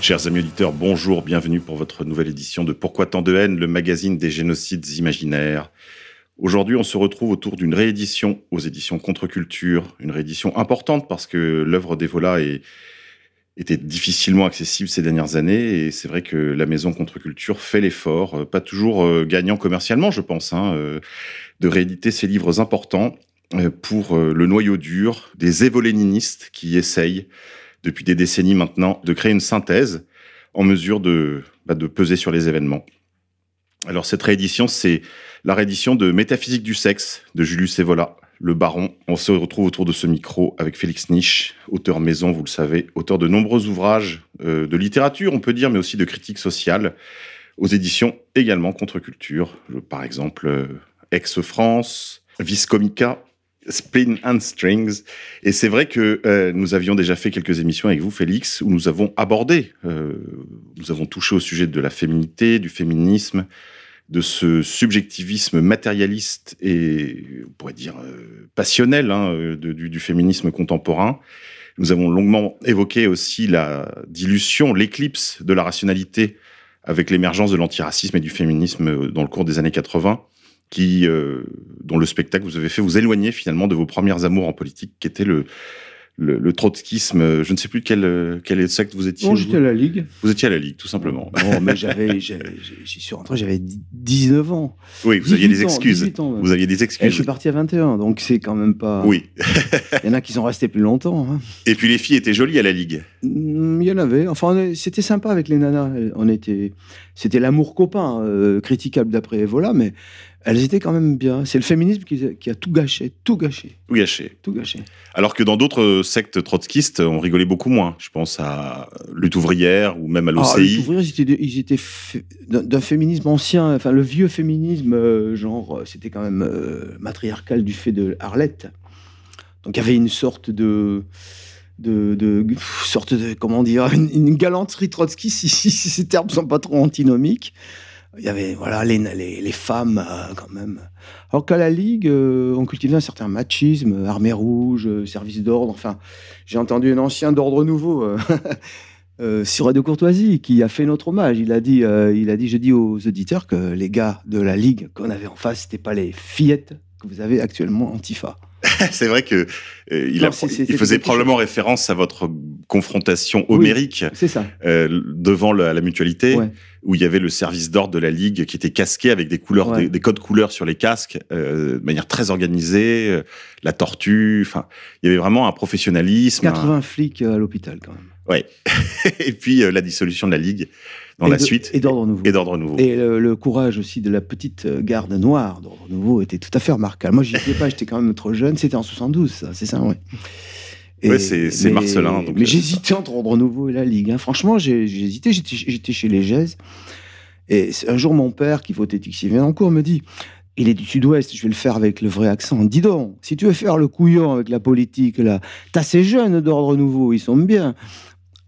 Chers amis auditeurs, bonjour, bienvenue pour votre nouvelle édition de Pourquoi tant de haine, le magazine des génocides imaginaires. Aujourd'hui, on se retrouve autour d'une réédition aux éditions Contre-Culture, une réédition importante parce que l'œuvre d'Evola était difficilement accessible ces dernières années et c'est vrai que la maison Contre-Culture fait l'effort, euh, pas toujours euh, gagnant commercialement, je pense, hein, euh, de rééditer ces livres importants pour le noyau dur des évoléninistes qui essayent depuis des décennies maintenant de créer une synthèse en mesure de, bah, de peser sur les événements. Alors cette réédition, c'est la réédition de Métaphysique du sexe de Julius Evola, le baron. On se retrouve autour de ce micro avec Félix Niche, auteur maison, vous le savez, auteur de nombreux ouvrages euh, de littérature, on peut dire, mais aussi de critique sociale, aux éditions également Contre-Culture, euh, par exemple euh, Ex-France, Vis Comica, Spin and Strings. Et c'est vrai que euh, nous avions déjà fait quelques émissions avec vous, Félix, où nous avons abordé, euh, nous avons touché au sujet de la féminité, du féminisme, de ce subjectivisme matérialiste et, on pourrait dire, euh, passionnel hein, du, féminisme contemporain. Nous avons longuement évoqué aussi la dilution, l'éclipse de la rationalité avec l'émergence de l'antiracisme et du féminisme dans le cours des années 80 qui, euh, dont le spectacle vous avez fait vous éloigner finalement de vos premières amours en politique, qui était le, le, le trotskisme. Je ne sais plus quel, euh, quel secte vous étiez. Bon, vous, j'étais à la Ligue. Vous étiez à la Ligue, tout simplement. Bon, mais j'avais, j'y suis rentré, j'avais 19 ans. Oui, vous aviez 18 des excuses. 18 ans. Vous aviez des Et je excuses. suis parti à 21, donc c'est quand même pas. Oui. Il y en a qui sont restés plus longtemps. hein. Et puis les filles étaient jolies à la Ligue. Mm, Il y en avait. Enfin, c'était sympa avec les nanas. On était, c'était l'amour copain, euh, critiquable d'après Evola, mais elles étaient quand même bien. C'est le féminisme qui, qui a tout gâché, tout gâché, Tout gâché. tout gâché. Alors que dans d'autres sectes trotskistes, on rigolait beaucoup moins. Je pense à Lutte ouvrière ou même à Ah, l'OCI. ouvriers, ils étaient, ils étaient d'un féminisme ancien, enfin le vieux féminisme, euh, genre, euh, c'était quand même euh, matriarcal du fait de Arlette. Donc il y avait une sorte de. De, sorte de comment dire une, une galanterie Trotsky si, ces termes sont pas trop antinomiques il y avait voilà les, les, femmes euh, quand même alors qu'à la ligue euh, on cultivait un certain machisme armée rouge euh, service d'ordre enfin j'ai entendu un ancien d'ordre nouveau euh, euh, Sirois de Courtoisie qui a fait notre hommage. Il a dit, euh, il a dit, je dis aux auditeurs que les gars de la ligue qu'on avait en face, c'était pas les fillettes que vous avez actuellement Antifa. C'est vrai que euh, il, Non, a- c'est- c'est- il faisait probablement référence à votre confrontation homérique ça. euh, devant la, la mutualité, Ouais. où il y avait le service d'ordre de la Ligue qui était casqué avec des couleurs, Ouais. des, des codes couleurs sur les casques, euh, de manière très organisée, la tortue. Enfin, il y avait vraiment un professionnalisme. un- 80 flics euh, à l'hôpital quand même. et puis la dissolution de la Ligue dans Et la de- suite Et d'ordre nouveau. et d'ordre nouveau. Et le, le courage aussi de la petite euh, garde noire d'ordre nouveau était tout à fait remarquable. Moi, j'y étais pas, j'étais quand même trop jeune. C'était en 72, ça, c'est ça, ouais. Ouais, c'est- Marcelin, donc, mais euh, j'hésitais entre Ordre Nouveau et la Ligue. hein. Franchement, hésité. J'étais chez les Gèzes. Et un jour, mon père, qui votait Tixier cours me dit Il est du Sud-Ouest, je vais le faire avec le vrai accent. Dis donc, si tu veux faire le couillon avec la politique, là, t'as ces jeunes d'Ordre Nouveau, ils sont bien.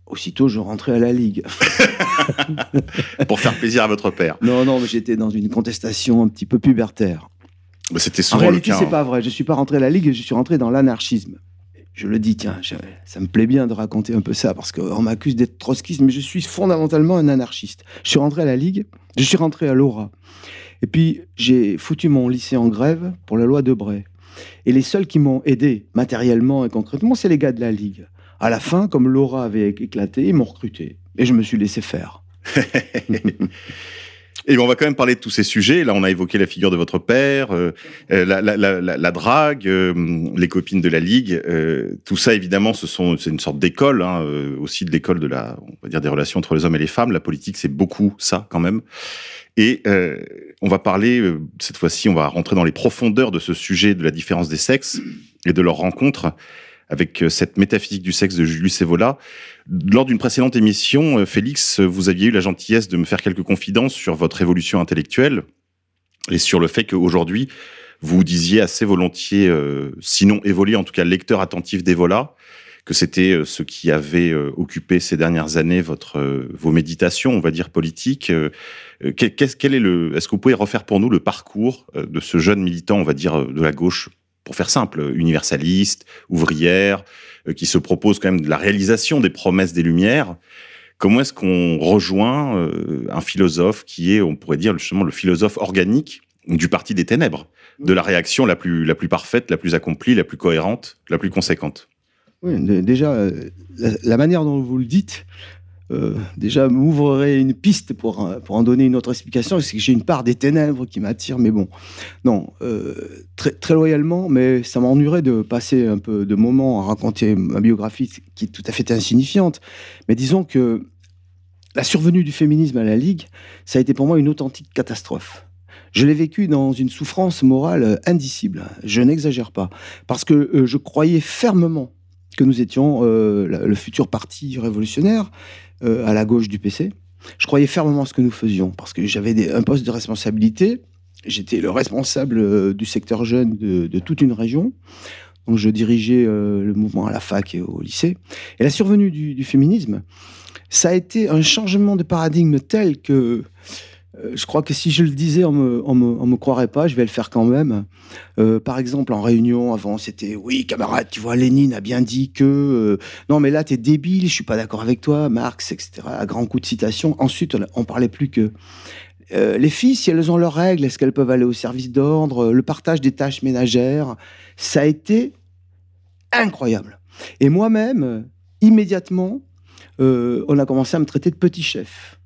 Aussitôt, je rentrais à la Ligue. Pour faire plaisir à votre père. Non, non, mais j'étais dans une contestation un petit peu pubertaire. Mais C'était En souvent réalité, le cas. c'est hein. pas vrai. Je suis pas rentré à la Ligue, je suis rentré dans l'anarchisme. Je le dis, tiens, je- ça me plaît bien de raconter un peu ça, parce qu'on m'accuse d'être trotskiste, mais je suis fondamentalement un anarchiste. Je suis rentré à la Ligue, je suis rentré à l'Aura. Et puis, j'ai foutu mon lycée en grève pour la loi Debray. Et les seuls qui m'ont aidé matériellement et concrètement, c'est les gars de la Ligue. À la fin, comme l'Aura avait éclaté, ils m'ont recruté. Et je me suis laissé faire. Et on va quand même parler de tous ces sujets. Là, on a évoqué la figure de votre père, euh, euh, la, drague, euh, les copines de la ligue. Tout ça, évidemment, ce sont c'est une sorte d'école, hein, aussi de l'école de la, on va dire des relations entre les hommes et les femmes. La politique, c'est beaucoup ça quand même. Et on va parler cette fois-ci, on va rentrer dans les profondeurs de ce sujet de la différence des sexes et de leur rencontre avec cette métaphysique du sexe de Julius Evola. Lors d'une précédente émission, euh, Félix, vous aviez eu la gentillesse de me faire quelques confidences sur votre évolution intellectuelle et sur le fait qu'aujourd'hui, vous disiez assez volontiers, euh, sinon évolué, en tout cas lecteur attentif d'Evola, que c'était euh, ce qui avait occupé ces dernières années votre vos méditations, on va dire politiques. Qu'est-ce quel est le Est-ce que vous pouvez refaire pour nous le parcours de ce jeune militant, on va dire de la gauche, pour faire simple, universaliste, ouvrière, euh, qui se propose quand même de la réalisation des promesses des Lumières. Comment est-ce qu'on rejoint euh, un philosophe qui est, on pourrait dire justement, le philosophe organique du parti des ténèbres, de la réaction la plus, la plus parfaite, la plus accomplie, la plus cohérente, la plus conséquente? Oui, déjà, euh, la manière dont vous le dites, euh, déjà m'ouvrerait une piste pour, euh, pour en donner une autre explication, c'est que j'ai une part des ténèbres qui m'attire, mais bon, non, euh, très, très loyalement, mais ça m'ennuierait de passer un peu de moments à raconter ma biographie qui est tout à fait insignifiante, mais disons que la survenue du féminisme à la Ligue, ça a été pour moi une authentique catastrophe. Je l'ai vécu dans une souffrance morale indicible, je n'exagère pas, parce que je croyais fermement que nous étions le futur parti révolutionnaire euh, à la gauche du PC. Je croyais fermement ce que nous faisions parce que j'avais un poste de responsabilité. J'étais le responsable euh, du secteur jeune de, toute une région. Donc je dirigeais euh, le mouvement à la fac et au lycée. Et la survenue du, féminisme, ça a été un changement de paradigme tel que je crois que si je le disais, on me, on me, on me croirait pas. Je vais le faire quand même. Euh, par exemple, en réunion, avant, c'était oui, camarade, tu vois, Lénine a bien dit que euh, non, mais là, t'es débile. Je suis pas d'accord avec toi, Marx, etc. À grands coups de citation. Ensuite, on, parlait plus que euh, les filles, si elles ont leurs règles, est-ce qu'elles peuvent aller au service d'ordre Le partage des tâches ménagères, ça a été incroyable. Et moi-même, immédiatement, euh, on a commencé à me traiter de petit chef.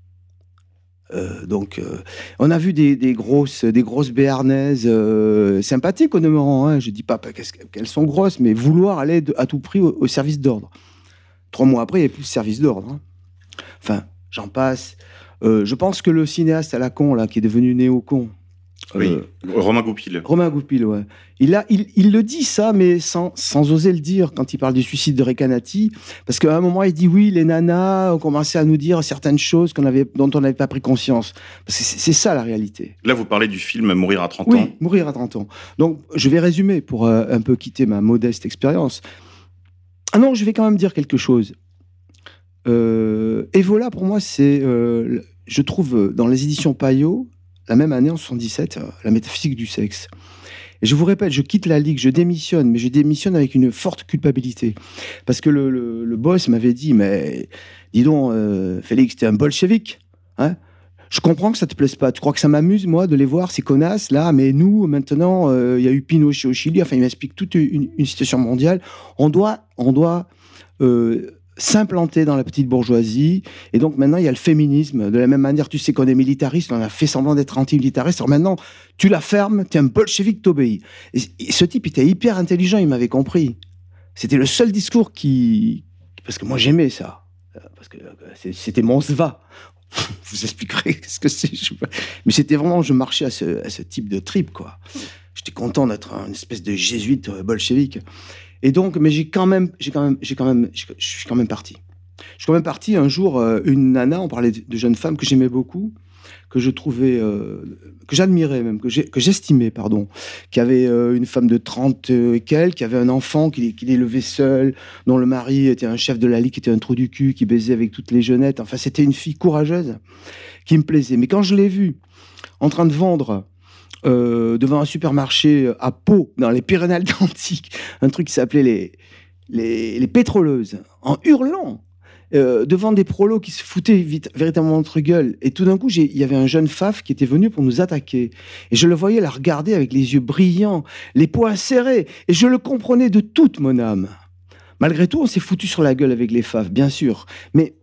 Euh, donc, euh, on a vu des, grosses, des grosses béarnaises euh, sympathiques au demeurant. Hein. Je dis pas qu'elles sont grosses, mais vouloir aller à tout prix au, service d'ordre. Trois mois après, il n'y a plus de service d'ordre. Hein. Enfin, j'en passe. Je pense que le cinéaste à la con, là, qui est devenu néo-con, oui, euh, Romain Goupil. Romain Goupil, ouais. Il, a, il, il, le dit ça, mais sans, sans oser le dire quand il parle du suicide de Recanati. Parce qu'à un moment, il dit oui, les nanas ont commencé à nous dire certaines choses qu'on avait, dont on n'avait pas pris conscience. C'est ça la réalité. Là, vous parlez du film Mourir à 30 oui, ans. Mourir à 30 ans. Donc, je vais résumer pour euh, un peu quitter ma modeste expérience. Ah non, je vais quand même dire quelque chose. Euh, Evola, pour moi, c'est, euh, je trouve, dans les éditions Payot, la même année, en 77, la métaphysique du sexe. Et je vous répète, je quitte la Ligue, je démissionne, mais je démissionne avec une forte culpabilité. Parce que le, le, boss m'avait dit, mais dis donc, euh, Félix, t'es un bolchevique. Hein? Je comprends que ça te plaise pas. Tu crois que ça m'amuse, moi, de les voir, ces connasses, là, mais nous, maintenant, il euh, y a eu Pinochet au Chili, enfin, il m'explique toute une, une, situation mondiale. On doit, on doit euh, s'implanter dans la petite bourgeoisie. Et donc maintenant, il y a le féminisme. De la même manière, tu sais qu'on est militariste, on a fait semblant d'être anti-militariste. Alors maintenant, tu la fermes, tu es un bolchevique, t'obéis. Ce type était hyper intelligent, il m'avait compris. C'était le seul discours qui... Parce que moi, j'aimais ça. Parce que c'était mon sva. Vous expliquerez ce que c'est. Mais c'était vraiment, je marchais à ce, à ce type de trip, quoi. J'étais content d'être une espèce de jésuite bolchevique. Et donc, mais j'ai quand même, j'ai quand même, j'ai quand même, je suis quand même parti. Je suis quand même parti un jour, euh, une nana, on parlait de, jeune femme que j'aimais beaucoup, que je trouvais, euh, que j'admirais même, que j'estimais, pardon, qui avait euh, une femme de 30 et quelques, qui avait un enfant qu'il qu élevait seul, dont le mari était un chef de la ligue, qui était un trou du cul, qui baisait avec toutes les jeunettes. Enfin, c'était une fille courageuse qui me plaisait. Mais quand je l'ai vue en train de vendre euh, devant un supermarché à Pau, dans les Pyrénées-Atlantiques, un truc qui s'appelait les, les, les, pétroleuses, en hurlant, euh, devant des prolos qui se foutaient vite, véritablement entre gueule. Et tout d'un coup, il y avait un jeune faf qui était venu pour nous attaquer. Et je le voyais la regarder avec les yeux brillants, les poings serrés, et je le comprenais de toute mon âme. Malgré tout, on s'est foutu sur la gueule avec les faf, bien sûr. Mais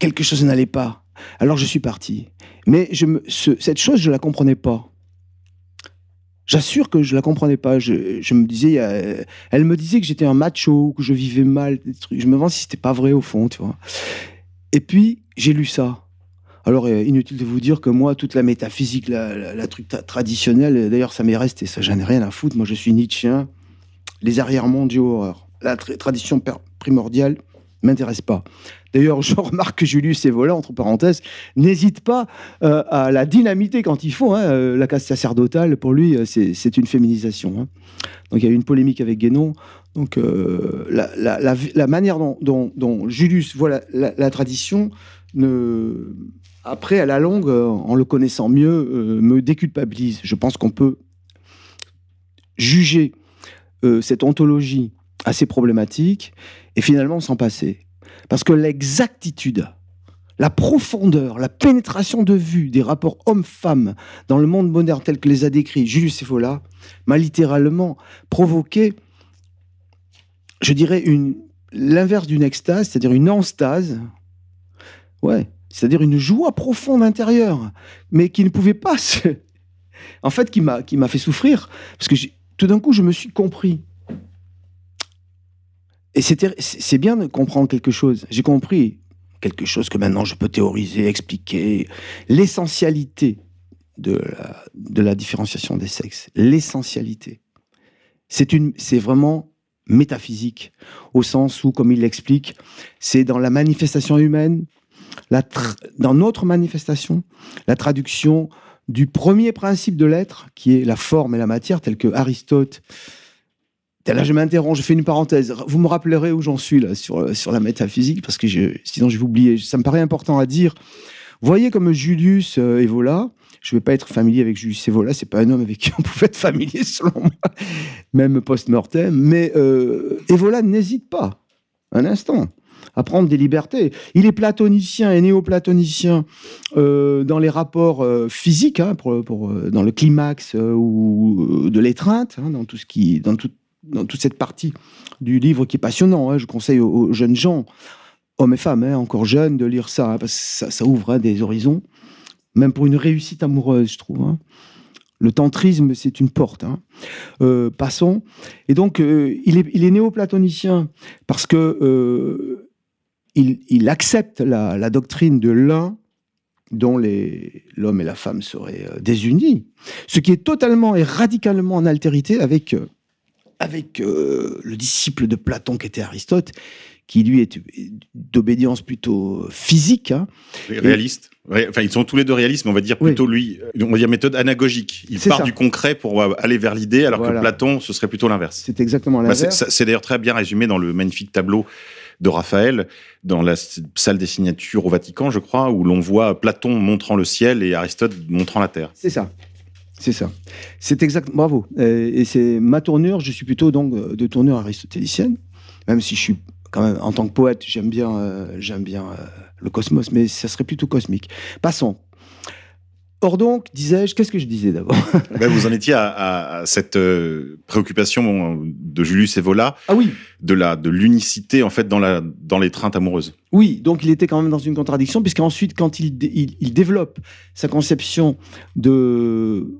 quelque chose n'allait pas. Alors je suis parti. Mais cette chose, je la comprenais pas. J'assure que je la comprenais pas. Je, me disais, elle me disait que j'étais un macho, que je vivais mal. Je me demande si c'était pas vrai au fond, tu vois. Et puis j'ai lu ça. Alors euh, inutile de vous dire que moi, toute la métaphysique, la, truc tra- traditionnel, euh, d'ailleurs ça m'est resté, ça j'en ai rien à foutre. Moi je suis Nietzschéen. Les arrière-mondiaux, horreur. La tra- tradition primordiale m'intéresse pas. D'ailleurs, je remarque que Julius Evola, entre parenthèses, n'hésite pas euh, à la dynamiter quand il faut. hein. Euh, La caste sacerdotale, pour lui, euh, c'est une féminisation. hein. Donc il y a eu une polémique avec Guénon. Donc la, manière dont, Julius voit la, tradition, après, à la longue, en le connaissant mieux, me déculpabilise. Je pense qu'on peut juger cette ontologie assez problématique et finalement s'en passer. Parce que l'exactitude, la profondeur, la pénétration de vue des rapports hommes-femmes dans le monde moderne tel que les a décrits Julius Evola m'a littéralement provoqué, je dirais, l'inverse d'une extase, c'est-à-dire une enstase. Ouais, c'est-à-dire une joie profonde intérieure, mais qui ne pouvait pas se... En fait, qui m'a, fait souffrir, parce que tout d'un coup, je me suis compris. Et c'est bien de comprendre quelque chose. J'ai compris quelque chose que maintenant je peux théoriser, expliquer. L'essentialité de la, différenciation des sexes. L'essentialité. C'est, vraiment métaphysique, au sens où, comme il l'explique, c'est dans la manifestation humaine, dans notre manifestation, la traduction du premier principe de l'être, qui est la forme et la matière, tel que Aristote Là, je m'interromps, je fais une parenthèse. Vous me rappellerez où j'en suis là sur, sur la métaphysique, parce que sinon je vais oublier. Ça me paraît important à dire. Voyez comme Julius euh, Evola, je ne vais pas être familier avec Julius Evola, c'est pas un homme avec qui on pouvait être familier selon moi, même post-mortem, mais euh, Evola n'hésite pas un instant à prendre des libertés. Il est platonicien et néo-platonicien euh, dans les rapports euh, physiques, hein, euh, dans le climax euh, ou euh, de l'étreinte, hein, dans tout ce qui, dans tout, dans toute cette partie du livre qui est passionnant. hein. Je conseille aux, jeunes gens, hommes et femmes, hein, encore jeunes, de lire ça, hein, parce que ça, ouvre des horizons, même pour une réussite amoureuse, je trouve. Le tantrisme, c'est une porte. Euh, passons. Et donc, euh, il est, néo-platonicien parce que euh, il, accepte la, doctrine de l'un dont l'homme et la femme seraient désunis, ce qui est totalement et radicalement en altérité avec, avec euh, le disciple de Platon qui était Aristote, qui lui est d'obédience plutôt physique. hein. Réaliste. Enfin, ils sont tous les deux réalistes, mais on va dire Oui. plutôt lui, euh, on va dire méthode anagogique. Il part ça. du concret pour euh, aller vers l'idée, alors Voilà. que Platon, ce serait plutôt l'inverse. C'est exactement Bah, l'inverse. c'est d'ailleurs très bien résumé dans le magnifique tableau de Raphaël, dans la salle des signatures au Vatican, je crois, où l'on voit Platon montrant le ciel et Aristote montrant la terre. C'est ça. C'est ça. C'est exact. Bravo. Euh, et c'est ma tournure. Je suis plutôt donc euh, de tournure aristotélicienne, même si je suis quand même en tant que poète, j'aime bien, euh, j'aime bien euh, le cosmos, mais ça serait plutôt cosmique. Passons. Or donc, disais-je, qu'est-ce que je disais d'abord? Ben, vous en étiez à, à- à cette euh, préoccupation de Julius Evola, Ah oui, de la de l'unicité en fait dans la dans l'étreinte amoureuse. Oui, donc il était quand même dans une contradiction, puisqu'ensuite, quand il, il développe sa conception de...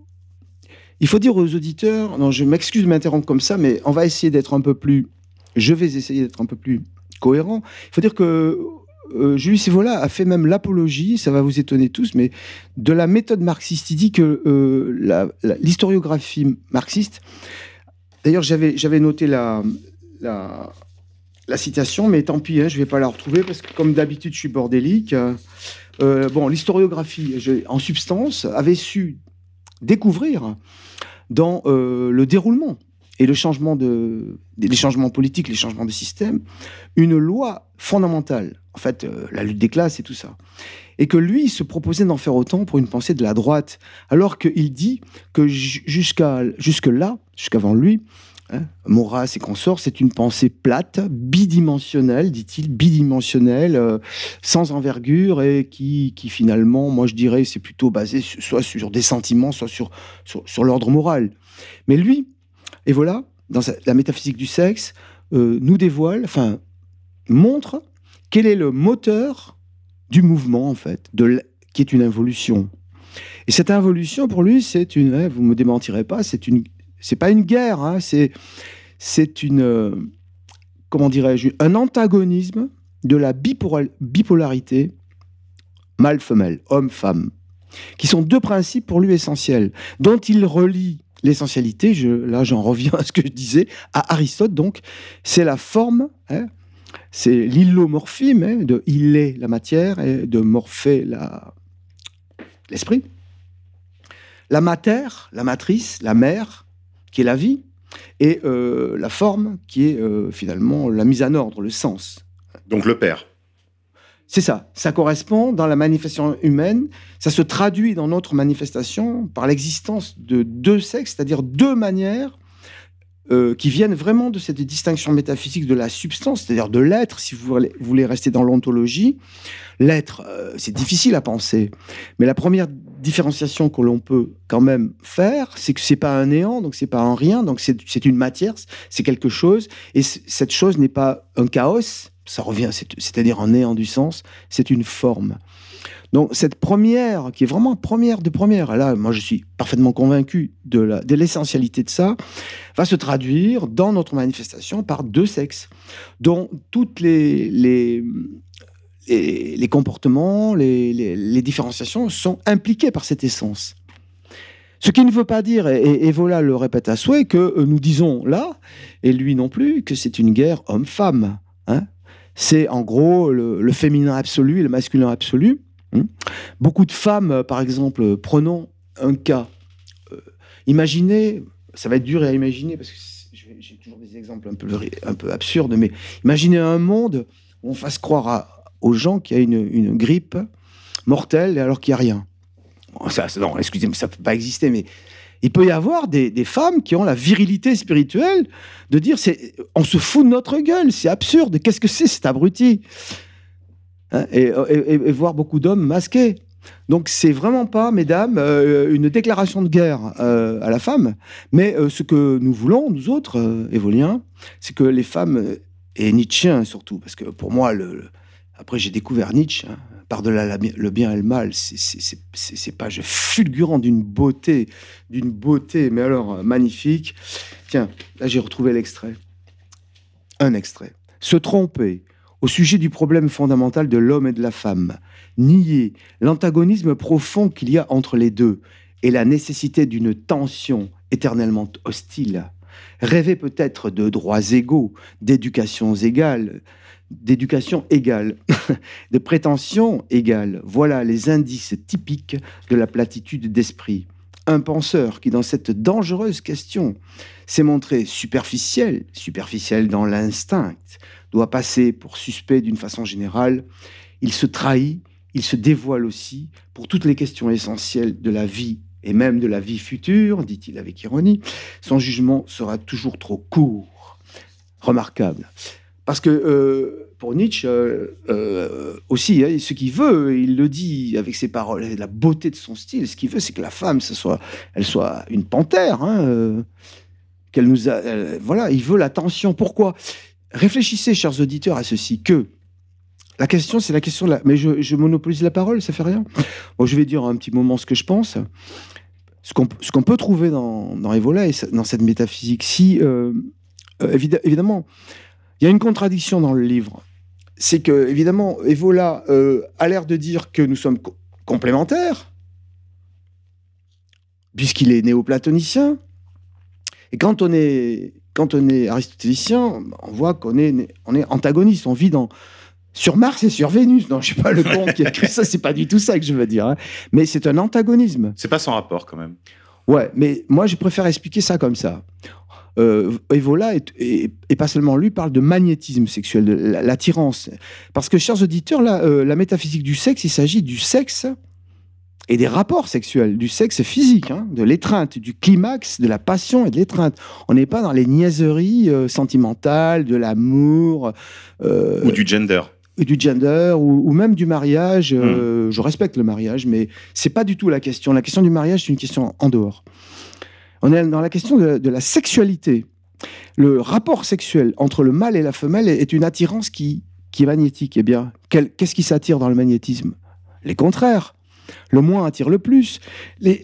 Il faut dire aux auditeurs, non, je m'excuse de m'interrompre comme ça, mais on va essayer d'être un peu plus... Je vais essayer d'être un peu plus cohérent. Il faut dire que euh, Evola a fait même l'apologie, ça va vous étonner tous, mais de la méthode marxiste. Il dit que euh, l'historiographie marxiste... D'ailleurs, j'avais noté la, la, citation, mais tant pis, hein, je ne vais pas la retrouver parce que, comme d'habitude, je suis bordélique. Euh, bon, l'historiographie, en substance, avait su découvrir dans euh, le déroulement et le changement les changements politiques, les changements de système, une loi fondamentale. En fait, euh, la lutte des classes et tout ça. Et que lui se proposait d'en faire autant pour une pensée de la droite, alors qu'il dit que ju- jusqu'à jusque-là, jusqu'avant lui, Hein, Maurras et consorts, c'est une pensée plate, bidimensionnelle, dit-il, bidimensionnelle, euh, sans envergure et qui, qui finalement, moi je dirais, c'est plutôt basé soit sur des sentiments, soit sur, sur, sur l'ordre moral. Mais lui, et voilà, dans la métaphysique du sexe, euh, nous dévoile, enfin, montre quel est le moteur du mouvement, en fait, de qui est une involution. Et cette involution, pour lui, c'est une, hein, vous me démentirez pas, c'est une, c'est pas une guerre, hein, c'est, c'est une, euh, comment dirais-je, un antagonisme de la bipolarité mâle-femelle, homme-femme, qui sont deux principes pour lui essentiels, dont il relie l'essentialité, je, là j'en reviens à ce que je disais, à Aristote donc, c'est la forme, hein, c'est l'illomorphisme, hein, de il est la matière et de morpher la, l'esprit. La matière, la matrice, la mère, qui est la vie, et euh, la forme, qui est euh, finalement la mise en ordre, le sens. Donc le père. C'est ça. Ça correspond dans la manifestation humaine. Ça se traduit dans notre manifestation par l'existence de deux sexes, c'est-à-dire deux manières euh, qui viennent vraiment de cette distinction métaphysique de la substance, c'est-à-dire de l'être, si vous voulez rester dans l'ontologie. L'être, euh, c'est difficile à penser, mais la première différenciation que l'on peut quand même faire, c'est que c'est pas un néant, donc c'est pas un rien, donc c'est une matière, c'est quelque chose, et cette chose n'est pas un chaos, ça revient, c'est-à-dire un néant du sens, c'est une forme. Donc cette première, qui est vraiment première de première, là, moi je suis parfaitement convaincu de l'essentialité de, de ça, va se traduire dans notre manifestation par deux sexes, dont toutes les, les, les, comportements, les, différenciations sont impliqués par cette essence. Ce qui ne veut pas dire, et, et voilà le répète à souhait, que euh, nous disons là, et lui non plus, que c'est une guerre homme-femme. Hein c'est en gros le, féminin absolu et le masculin absolu. Hein. Beaucoup de femmes, par exemple, prenons un cas. Euh, imaginez, ça va être dur à imaginer parce que j'ai toujours des exemples un peu, un peu absurdes, mais imaginez un monde où on fasse croire aux gens qu'il y a une, grippe mortelle alors qu'il n'y a rien. ça, non, excusez-moi, ça peut pas exister, mais il peut y avoir des, femmes qui ont la virilité spirituelle de dire c'est on se fout de notre gueule, c'est absurde, qu'est-ce que c'est cet abruti? Hein, et, voir beaucoup d'hommes masqués. Donc c'est vraiment pas, mesdames, euh, une déclaration de guerre euh, à la femme, mais euh, ce que nous voulons, nous autres, évoliens, c'est que les femmes, et Nietzsche surtout, parce que pour moi, le, après j'ai découvert Nietzsche, hein, par-delà le bien et le mal, c'est pages fulgurant d'une beauté, d'une beauté, mais alors euh, magnifique. Tiens, là j'ai retrouvé l'extrait. Un extrait. Se tromper au sujet du problème fondamental de l'homme et de la femme, nier l'antagonisme profond qu'il y a entre les deux et la nécessité d'une tension éternellement hostile, rêver peut-être de droits égaux, d'éducations égales, d'éducation égale, de prétention égale. Voilà les indices typiques de la platitude d'esprit. Un penseur qui, dans cette dangereuse question, s'est montré superficiel, superficiel dans l'instinct, doit passer pour suspect d'une façon générale. Il se trahit, il se dévoile aussi pour toutes les questions essentielles de la vie et même de la vie future, dit-il avec ironie. Son jugement sera toujours trop court. Remarquable. Parce que euh, pour Nietzsche euh, euh, aussi, hein, ce qu'il veut, il le dit avec ses paroles, la beauté de son style. Ce qu'il veut, c'est que la femme, soit, elle soit une panthère, hein, qu'elle nous voilà, il veut l'attention. Pourquoi? Réfléchissez, chers auditeurs, à ceci que la question, c'est la question de la. Mais je, monopolise la parole, ça fait rien? Bon, je vais dire un petit moment ce que je pense. Ce qu'on peut trouver dans, dans Evola et dans cette métaphysique, si évidemment il y a une contradiction dans le livre. C'est que, évidemment, Evola euh, a l'air de dire que nous sommes complémentaires, puisqu'il est néoplatonicien. Et quand on est, quand on est aristotélicien, on voit qu'on est, on est antagoniste, on vit dans, sur Mars et sur Vénus. Non, je sais pas le con qui a écrit ça, c'est pas du tout ça que je veux dire. Hein. Mais c'est un antagonisme. C'est pas sans rapport quand même. Ouais, mais moi je préfère expliquer ça comme ça euh, Evola, et, pas seulement lui, parle de magnétisme sexuel, de l'attirance. Parce que, chers auditeurs, là, euh, la métaphysique du sexe, il s'agit du sexe et des rapports sexuels, du sexe physique, hein, de l'étreinte, du climax, de la passion et de l'étreinte. On n'est pas dans les niaiseries euh, sentimentales, de l'amour. Euh, ou du gender. Ou du gender, ou, même du mariage. Hmm. Je respecte le mariage, mais c'est pas du tout la question. La question du mariage, c'est une question en dehors. On est dans la question de, la sexualité. Le rapport sexuel entre le mâle et la femelle est une attirance qui est magnétique. Eh qu'est-ce qui s'attire dans le magnétisme? Les contraires. Le moins attire le plus. Les,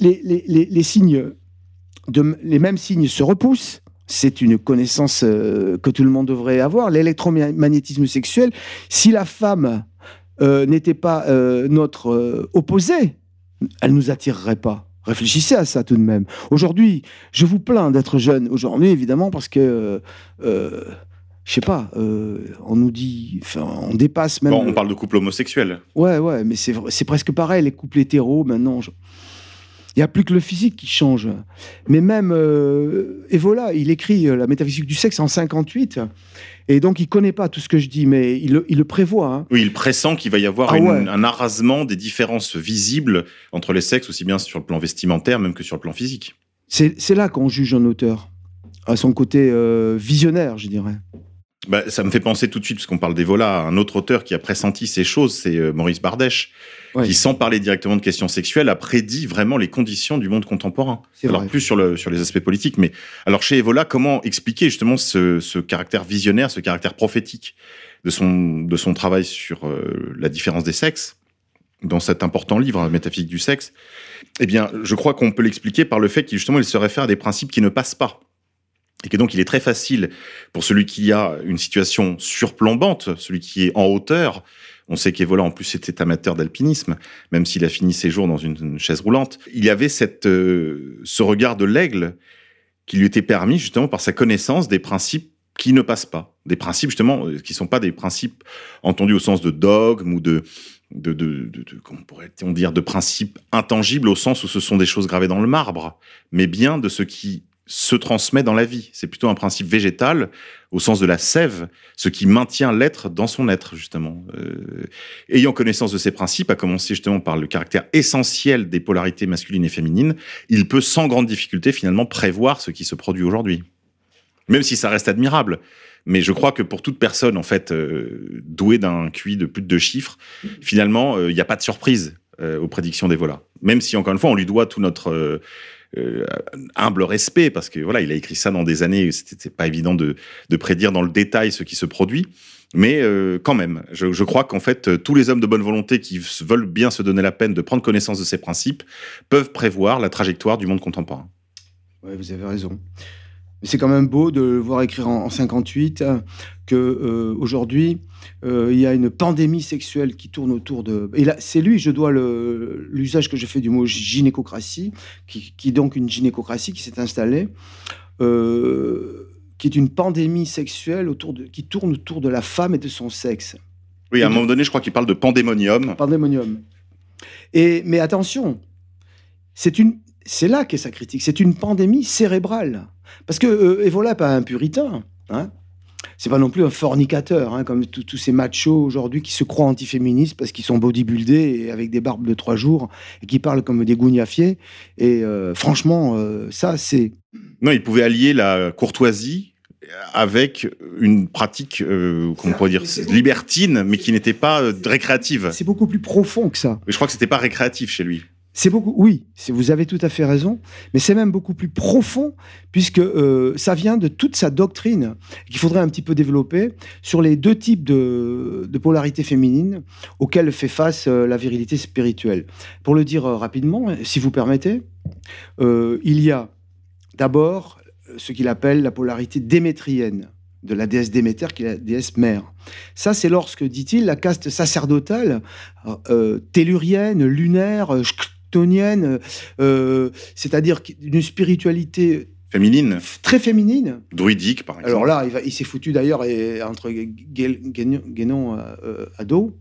mêmes signes se repoussent. C'est une connaissance euh, que tout le monde devrait avoir. L'électromagnétisme sexuel, si la femme euh, n'était pas euh, notre opposée, elle nous attirerait pas. Réfléchissez à ça tout de même. Aujourd'hui, je vous plains d'être jeune. Aujourd'hui, évidemment, parce que, euh, je sais pas, euh, on nous dit, enfin, on dépasse même. Bon, on parle de couple homosexuel. Ouais, ouais, mais c'est presque pareil, les couples hétéros, maintenant. Il n'y a plus que le physique qui change. Mais même euh, Evola, il écrit euh, La métaphysique du sexe en 58. Et donc, il connaît pas tout ce que je dis, mais il, le prévoit. Hein. Oui, il pressent qu'il va y avoir ah un arrasement des différences visibles entre les sexes, aussi bien sur le plan vestimentaire, même que sur le plan physique. C'est là qu'on juge un auteur, à son côté euh, visionnaire, je dirais. Bah, ça me fait penser tout de suite, parce qu'on parle d'Evola, un autre auteur qui a pressenti ces choses, c'est euh, Maurice Bardèche, qui, sans parler directement de questions sexuelles, a prédit vraiment les conditions du monde contemporain. Alors, plus sur, le, sur les aspects politiques, mais alors chez Evola, comment expliquer justement ce, ce caractère visionnaire, ce caractère prophétique de son, de son travail sur euh, la différence des sexes dans cet important livre, Métaphysique du sexe, eh bien, je crois qu'on peut l'expliquer par le fait qu'il justement il se réfère à des principes qui ne passent pas et que donc il est très facile pour celui qui a une situation surplombante, celui qui est en hauteur. On sait qu'Evola en plus était amateur d'alpinisme, même s'il a fini ses jours dans une, chaise roulante. Il y avait cette, euh, ce regard de l'aigle qui lui était permis justement par sa connaissance des principes qui ne passent pas, des principes justement euh, qui sont pas des principes entendus au sens de dogme ou de de, de, de, comment pourrait-on dire, de principes intangibles au sens où ce sont des choses gravées dans le marbre, mais bien de ce qui se transmet dans la vie. C'est plutôt un principe végétal au sens de la sève, ce qui maintient l'être dans son être, justement. Euh, ayant connaissance de ces principes, à commencer justement par le caractère essentiel des polarités masculines et féminines, il peut sans grande difficulté finalement prévoir ce qui se produit aujourd'hui. Même si ça reste admirable. Mais je crois que pour toute personne, en fait, euh, douée d'un QI de plus de deux chiffres, finalement, euh, il n'y a pas de surprise aux prédictions des volats. Même si, encore une fois, on lui doit tout notre euh, humble respect, parce que voilà, il a écrit ça dans des années c'était pas évident de, prédire dans le détail ce qui se produit. Mais euh, quand même, je, je crois qu'en fait, tous les hommes de bonne volonté qui veulent bien se donner la peine de prendre connaissance de ces principes peuvent prévoir la trajectoire du monde contemporain. Oui, vous avez raison. C'est quand même beau de le voir écrire en, 58 que euh, aujourd'hui euh, il y a une pandémie sexuelle qui tourne autour de. Et là, c'est lui, je dois l'usage que je fais du mot gynécocratie, qui, qui est donc une gynécocratie qui s'est installée, euh, qui est une pandémie sexuelle autour de, qui tourne autour de la femme et de son sexe. Oui, à un moment donné, je crois qu'il parle de pandémonium. Pandémonium. Et mais attention, c'est une, c'est là qu'est sa critique. C'est une pandémie cérébrale. Parce que euh, Evola n'est pas un puritain. Hein c'est pas non plus un fornicateur, hein, comme tous ces machos aujourd'hui qui se croient antiféministes parce qu'ils sont bodybuildés et avec des barbes de trois jours et qui parlent comme des gougnafiers. Et euh, franchement, euh, ça, c'est. Non, il pouvait allier la courtoisie avec une pratique, euh, comment on pourrait dire, libertine, mais qui n'était pas récréative. C'est beaucoup plus profond que ça. Mais je crois que c'était pas récréatif chez lui. C'est beaucoup, oui, vous avez tout à fait raison, mais c'est même beaucoup plus profond puisque euh, ça vient de toute sa doctrine qu'il faudrait un petit peu développer sur les deux types de, polarité féminine auxquelles fait face euh, la virilité spirituelle. Pour le dire euh, rapidement, si vous permettez, il y a d'abord ce qu'il appelle la polarité démétrienne de la déesse Déméter, qui est la déesse mère. Ça, c'est lorsque, dit-il, la caste sacerdotale, tellurienne, lunaire, tonienne, euh, c'est-à-dire une spiritualité féminine, très féminine, druidique par exemple. Alors là, il, s'est foutu d'ailleurs entre Guénon euh, à dos.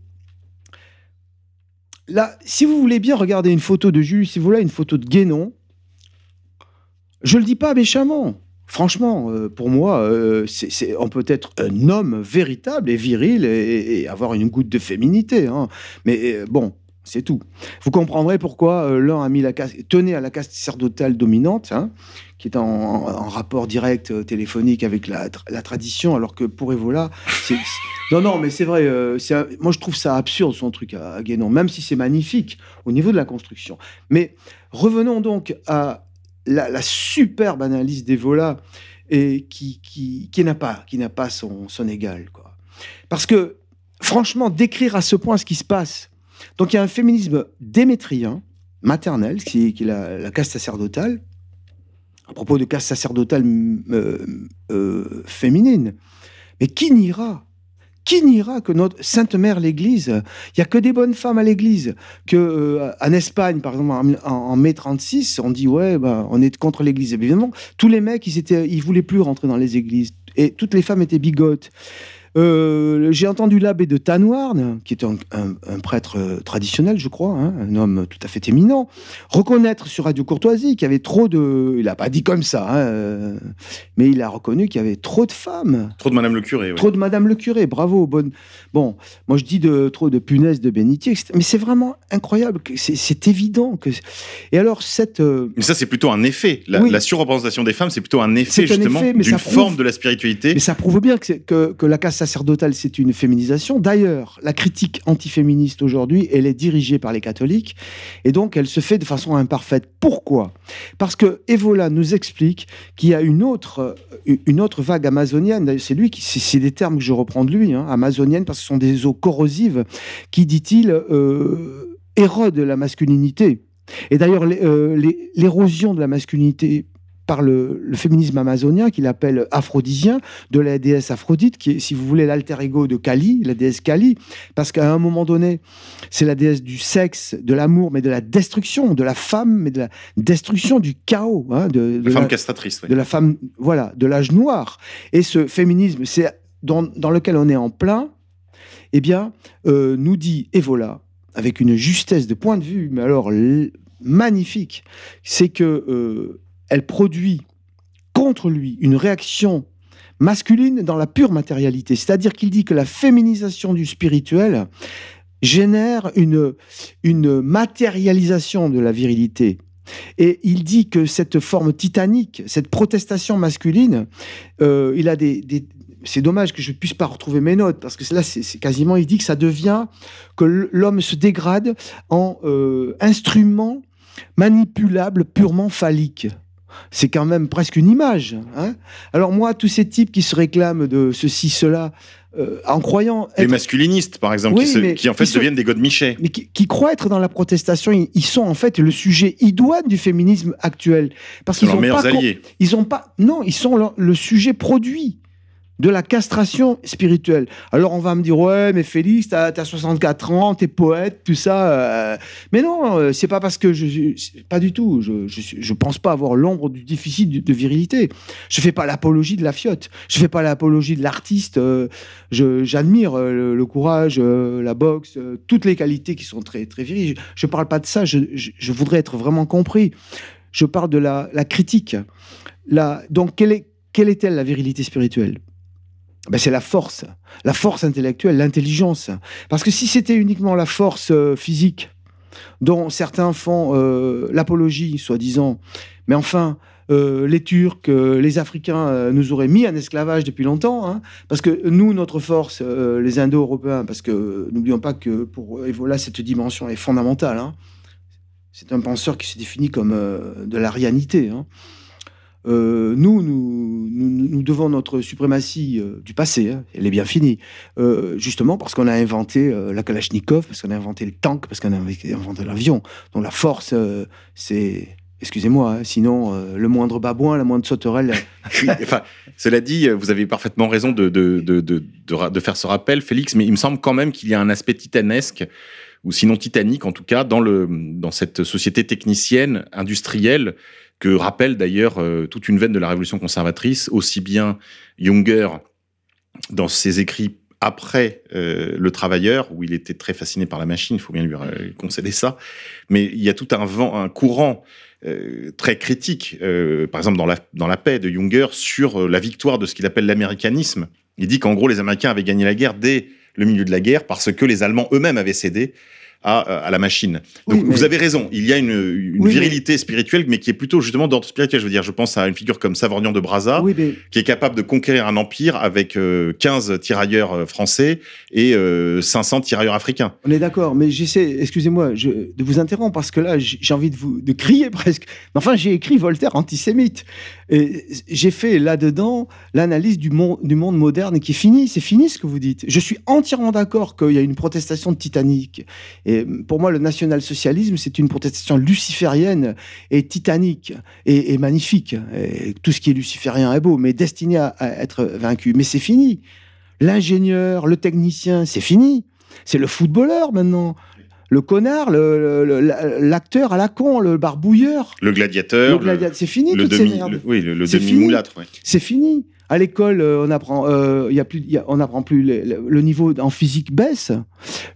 Là, si vous voulez bien regarder une photo de Jules, si vous voulez une photo de Guénon, je le dis pas méchamment. Franchement, euh, pour moi, c'est, on peut être un homme véritable et viril et, avoir une goutte de féminité. Hein. Mais bon, c'est tout. Vous comprendrez pourquoi euh, l'un a mis la caste, tenait à la caste sacerdotale dominante, hein, qui est en, rapport direct euh, téléphonique avec la, tradition, alors que pour Evola, c'est, non, non, mais c'est vrai. Euh, moi, je trouve ça absurde son truc à, Guénon, même si c'est magnifique au niveau de la construction. Mais revenons donc à la, superbe analyse d'Evola et qui, qui, n'a pas, qui pas son, son égal, quoi. Parce que franchement, décrire à ce point ce qui se passe. Donc il y a un féminisme démétrien, maternel, qui, est la, la caste sacerdotale, à propos de caste sacerdotale euh, euh, féminine. Mais qui n'ira qui n'ira que notre Sainte Mère l'Église? Il y a que des bonnes femmes à l'Église. Que euh, en Espagne, par exemple, en, en, mai 36, on dit ouais, bah, on est contre l'Église. Évidemment, tous les mecs, ils étaient, ils voulaient plus rentrer dans les églises, et toutes les femmes étaient bigotes. Euh, j'ai entendu l'abbé de Tanoirne, qui est un, un, un prêtre euh, traditionnel, je crois, hein, un homme tout à fait éminent, reconnaître sur Radio Courtoisie qu'il y avait trop de. Il n'a pas dit comme ça, hein, euh, mais il a reconnu qu'il y avait trop de femmes. Trop de Madame le curé. Oui. Trop de Madame le curé, bravo. Bonne... Bon, moi je dis de trop de punaises de bénitier, mais c'est vraiment incroyable. C'est évident que. Et alors cette. Euh... Mais ça c'est plutôt un effet. La, oui. la surreprésentation des femmes, c'est plutôt un effet justement d'une forme de la spiritualité. Mais ça prouve bien que, que, que la casse sacerdotale, c'est une féminisation. D'ailleurs, la critique antiféministe aujourd'hui, elle est dirigée par les catholiques, et donc elle se fait de façon imparfaite. Pourquoi? Parce que Evola nous explique qu'il y a une autre, une autre vague amazonienne. C'est lui qui, c'est des termes que je reprends de lui, hein, amazonienne, parce que ce sont des eaux corrosives qui, dit-il, euh, érodent la masculinité. Et d'ailleurs, l'érosion de la masculinité par le, le féminisme amazonien qu'il appelle aphrodisien, de la déesse Aphrodite, qui est, si vous voulez, l'alter ego de Kali, la déesse Kali, parce qu'à un moment donné, c'est la déesse du sexe, de l'amour, mais de la destruction, de la femme, mais de la destruction du chaos. Hein, de, de la femme la, castratrice. Oui. De la femme, voilà, de l'âge noir. Et ce féminisme, c'est dans, dans, lequel on est en plein, eh bien, euh, nous dit Evola, avec une justesse de point de vue, mais alors magnifique, c'est que euh, elle produit contre lui une réaction masculine dans la pure matérialité. C'est-à-dire qu'il dit que la féminisation du spirituel génère une, matérialisation de la virilité. Et il dit que cette forme titanique, cette protestation masculine, euh, il a des, des c'est dommage que je ne puisse pas retrouver mes notes, parce que là, c'est quasiment, il dit que ça devient, que l'homme se dégrade en euh, instrument manipulable purement phallique c'est quand même presque une image. Hein Alors moi, tous ces types qui se réclament de ceci, cela, euh, en croyant... Être... Les masculinistes, par exemple, oui, qui, se, qui, en fait deviennent des godemichés. Mais qui, qui, croient être dans la protestation, ils, ils, sont en fait le sujet idoine du féminisme actuel. Parce qu'ils ont pas... alliés. Ils ont pas... Non, ils sont le, le sujet produit de la castration spirituelle. Alors on va me dire ouais mais Félix t'as as 64 ans t'es poète tout ça euh... mais non c'est pas parce que je, pas du tout. Je, je, pense pas avoir l'ombre du déficit de, virilité. Je fais pas l'apologie de la fiotte. Je fais pas l'apologie de l'artiste euh, j'admire euh, le, courage euh, la boxe toutes les qualités qui sont très très viriles. Je, parle pas de ça. Je, je, voudrais être vraiment compris. Je parle de la, la critique. La, donc quelle est quelle est-elle la virilité spirituelle? Ben c'est la force, la force intellectuelle, l'intelligence. Parce que si c'était uniquement la force euh, physique, dont certains font euh, l'apologie, soi-disant, mais enfin, euh, les Turcs, les Africains nous auraient mis en esclavage depuis longtemps, hein, parce que nous, notre force, les Indo-Européens, parce que n'oublions pas que pour Evola, cette dimension est fondamentale. Hein. C'est un penseur qui se définit comme de l'arianité. Hein. Euh, nous, nous, nous, devons notre suprématie euh, du passé, hein, elle est bien finie, euh, justement parce qu'on a inventé la Kalachnikov, parce qu'on a inventé le tank, parce qu'on a inventé l'avion. Donc la force, c'est... Excusez-moi, hein, sinon le moindre babouin, la moindre sauterelle. cela dit, vous avez parfaitement raison de, faire ce rappel, Félix, mais il me semble quand même qu'il y a un aspect titanesque ou sinon titanique en tout cas, dans cette société technicienne, industrielle, que rappelle d'ailleurs euh, toute une veine de la révolution conservatrice, aussi bien Junger dans ses écrits après euh, Le Travailleur, où il était très fasciné par la machine, il faut bien lui euh, concéder ça, mais il y a tout un vent, un courant très critique, par exemple dans la, dans la paix de Junger, sur la victoire de ce qu'il appelle l'américanisme. Il dit qu'en gros les Américains avaient gagné la guerre dès le milieu de la guerre parce que les Allemands eux-mêmes avaient cédé à, à la machine. Donc Oui, mais- vous avez raison, il y a une, une Oui, mais- virilité spirituelle, mais qui est plutôt justement d'ordre spirituel. Je veux dire, je pense à une figure comme Savorgnan de Brazza, Oui, mais qui est capable de conquérir un empire avec euh, 15 tirailleurs euh, français et euh, 500 tirailleurs africains. on est d'accord. Mais j'essaie, excusez-moi, de vous interrompre parce que là, j'ai envie de vous de crier presque. Mais enfin, j'ai écrit Voltaire antisémite. Et j'ai fait là-dedans l'analyse du monde, du monde moderne qui est fini. C'est fini ce que vous dites. Je suis entièrement d'accord qu'il y a une protestation titanique. Et pour moi, le national-socialisme, c'est une protestation luciférienne et titanique et, et magnifique. Et tout ce qui est luciférien est beau, mais destiné à, à être vaincu. Mais c'est fini. L'ingénieur, le technicien, c'est fini. C'est le footballeur maintenant. Le connard, l'acteur à la con, le barbouilleur. Le gladiateur, Le gladiateur, c'est fini le, toutes ces demi, merdes. le- oui, le, le demi-moulâtre. ouais. C'est fini. À l'école, euh, on apprend, euh, y a plus, y a- on apprend plus le, niveau en physique baisse.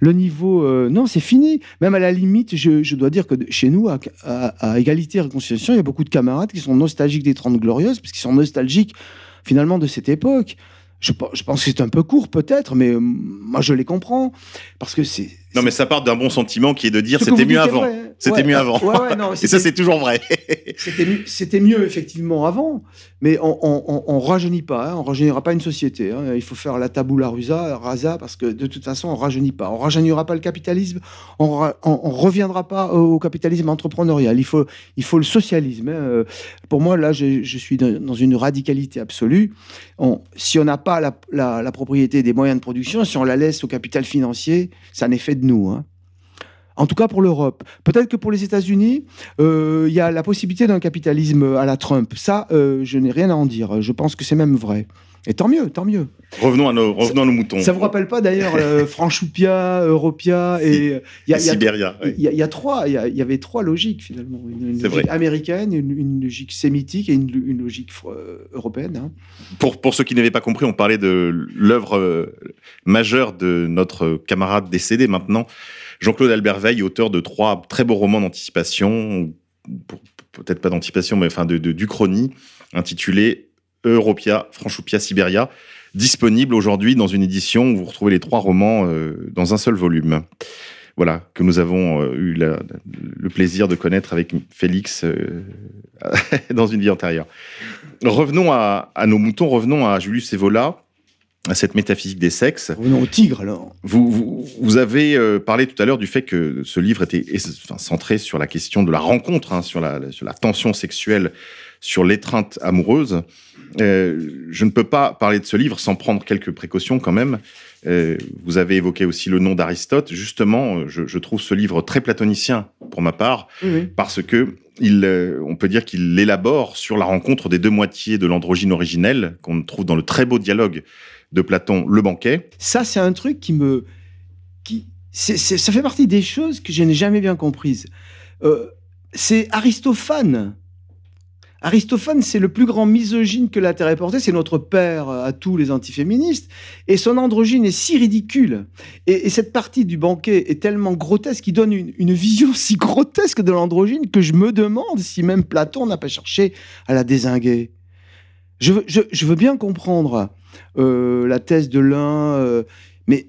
Le niveau, euh, non, c'est fini. Même à la limite, je, je dois dire que chez nous, à, à- à égalité et réconciliation, il y a beaucoup de camarades qui sont nostalgiques des 30 glorieuses, parce qu'ils sont nostalgiques finalement de cette époque. Je, je pense que c'est un peu court peut-être, mais euh, moi je les comprends parce que c'est. Non, mais ça part d'un bon sentiment qui est de dire c'était mieux avant. vrai. C'était Ouais, mieux avant. ouais, ouais, non, Et ça, c'est toujours vrai. C'était mieux, effectivement avant, mais on, on rajeunit pas, hein, on rajeunira pas une société. hein. Il faut faire la tabula rasa, rasa parce que de toute façon on rajeunit pas. On rajeunira pas le capitalisme, on, on reviendra pas au capitalisme entrepreneurial. Il faut, il faut le socialisme. hein. Euh, Pour moi là, je, je suis dans dans une radicalité absolue. On- si on n'a pas la, la- la propriété des moyens de production, si on la laisse au capital financier, ça n'est fait de nous. En tout cas pour l'Europe. Peut-être que pour les États-Unis, euh, il y a la possibilité d'un capitalisme à la Trump. Ça, euh, je n'ai rien à en dire. Je pense que c'est même vrai. Et tant mieux, tant mieux. Revenons à nos, revenons à nos moutons. Ça vous rappelle pas d'ailleurs euh, Franchoupia, Europia et il y a- il y a- Sibéria. ouais. il y, a- il y a trois, il y, a- il y avait trois logiques finalement. Une, logique vrai. américaine, une, une logique sémitique et une, une logique euh, européenne. hein. Pour, pour ceux qui n'avaient pas compris, on parlait de l'œuvre majeure de notre camarade décédé maintenant, Jean-Claude Albert Veil, auteur de trois très beaux romans d'anticipation, peut-être pas d'anticipation, mais enfin de, de- d'Uchronie, intitulés Europia, Franchoupia, Sibéria, disponible aujourd'hui dans une édition où vous retrouvez les trois romans euh, dans un seul volume. Voilà, que nous avons euh, eu le plaisir de connaître avec Félix euh, dans une vie antérieure. Revenons à, à nos moutons, revenons à Julius Evola, à cette métaphysique des sexes. Revenons au tigre alors. Vous, vous, vous avez euh, parlé tout à l'heure du fait que ce livre était enfin, centré sur la question de la rencontre, hein, sur, la, sur la tension sexuelle, sur l'étreinte amoureuse. Euh, je ne peux pas parler de ce livre sans prendre quelques précautions quand même. Euh, vous avez évoqué aussi le nom d'Aristote. Justement, je, je trouve ce livre très platonicien pour ma part Oui, parce que il, on peut dire qu'il élabore sur la rencontre des deux moitiés de l'androgyne originelle qu'on trouve dans le très beau dialogue de Platon, Le Banquet. Ça, c'est un truc qui me. Qui, ça fait partie des choses que je n'ai jamais bien comprises. Euh, c'est Aristophane. Aristophane, c'est le plus grand misogyne que la Terre ait porté. C'est notre père à tous les antiféministes. Et son androgyne est si ridicule. Et, et cette partie du banquet est tellement grotesque, qui donne une, vision si grotesque de l'androgyne que je me demande si même Platon n'a pas cherché à la désinguer. Je veux, je, veux bien comprendre la thèse de l'un, euh, mais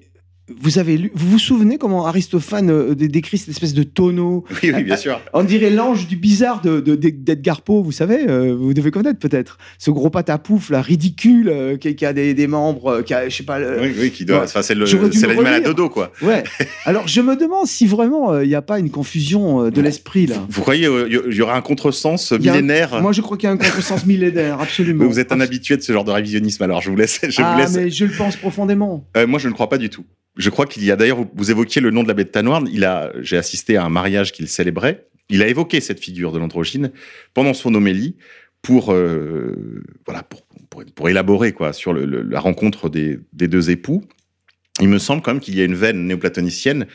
vous avez lu, vous vous souvenez comment Aristophane euh, dé- décrit cette espèce de tonneau? Oui, oui, bien sûr. On dirait l'ange du bizarre de, de- de- d'Edgar Poe, vous savez, euh, vous devez connaître peut-être. Ce gros patapouf là, ridicule, euh, qui, qui a des, des membres, euh, qui a, je sais pas, le- Oui, oui, qui doit. Ouais. Enfin, c'est l'animal à dodo, quoi. Ouais. Alors je me demande si vraiment euh, il n'y a pas une confusion de l'esprit là. Vous croyez il y aura un contresens un- millénaire? Moi je crois qu'il y a un contresens millénaire, absolument. Vous êtes un habitué de ce genre de révisionnisme, alors je vous laisse. Je ah vous laisse. mais je le pense profondément. Moi, je ne crois pas du tout. Je crois qu'il y a d'ailleurs, vous, évoquiez le nom de la bête noire. Il a, j'ai assisté à un mariage qu'il célébrait. Il a évoqué cette figure de l'androgyne pendant son homélie pour, euh, voilà, pour, pour, élaborer quoi sur la rencontre des, deux époux. Il me semble quand même qu'il y a une veine néoplatonicienne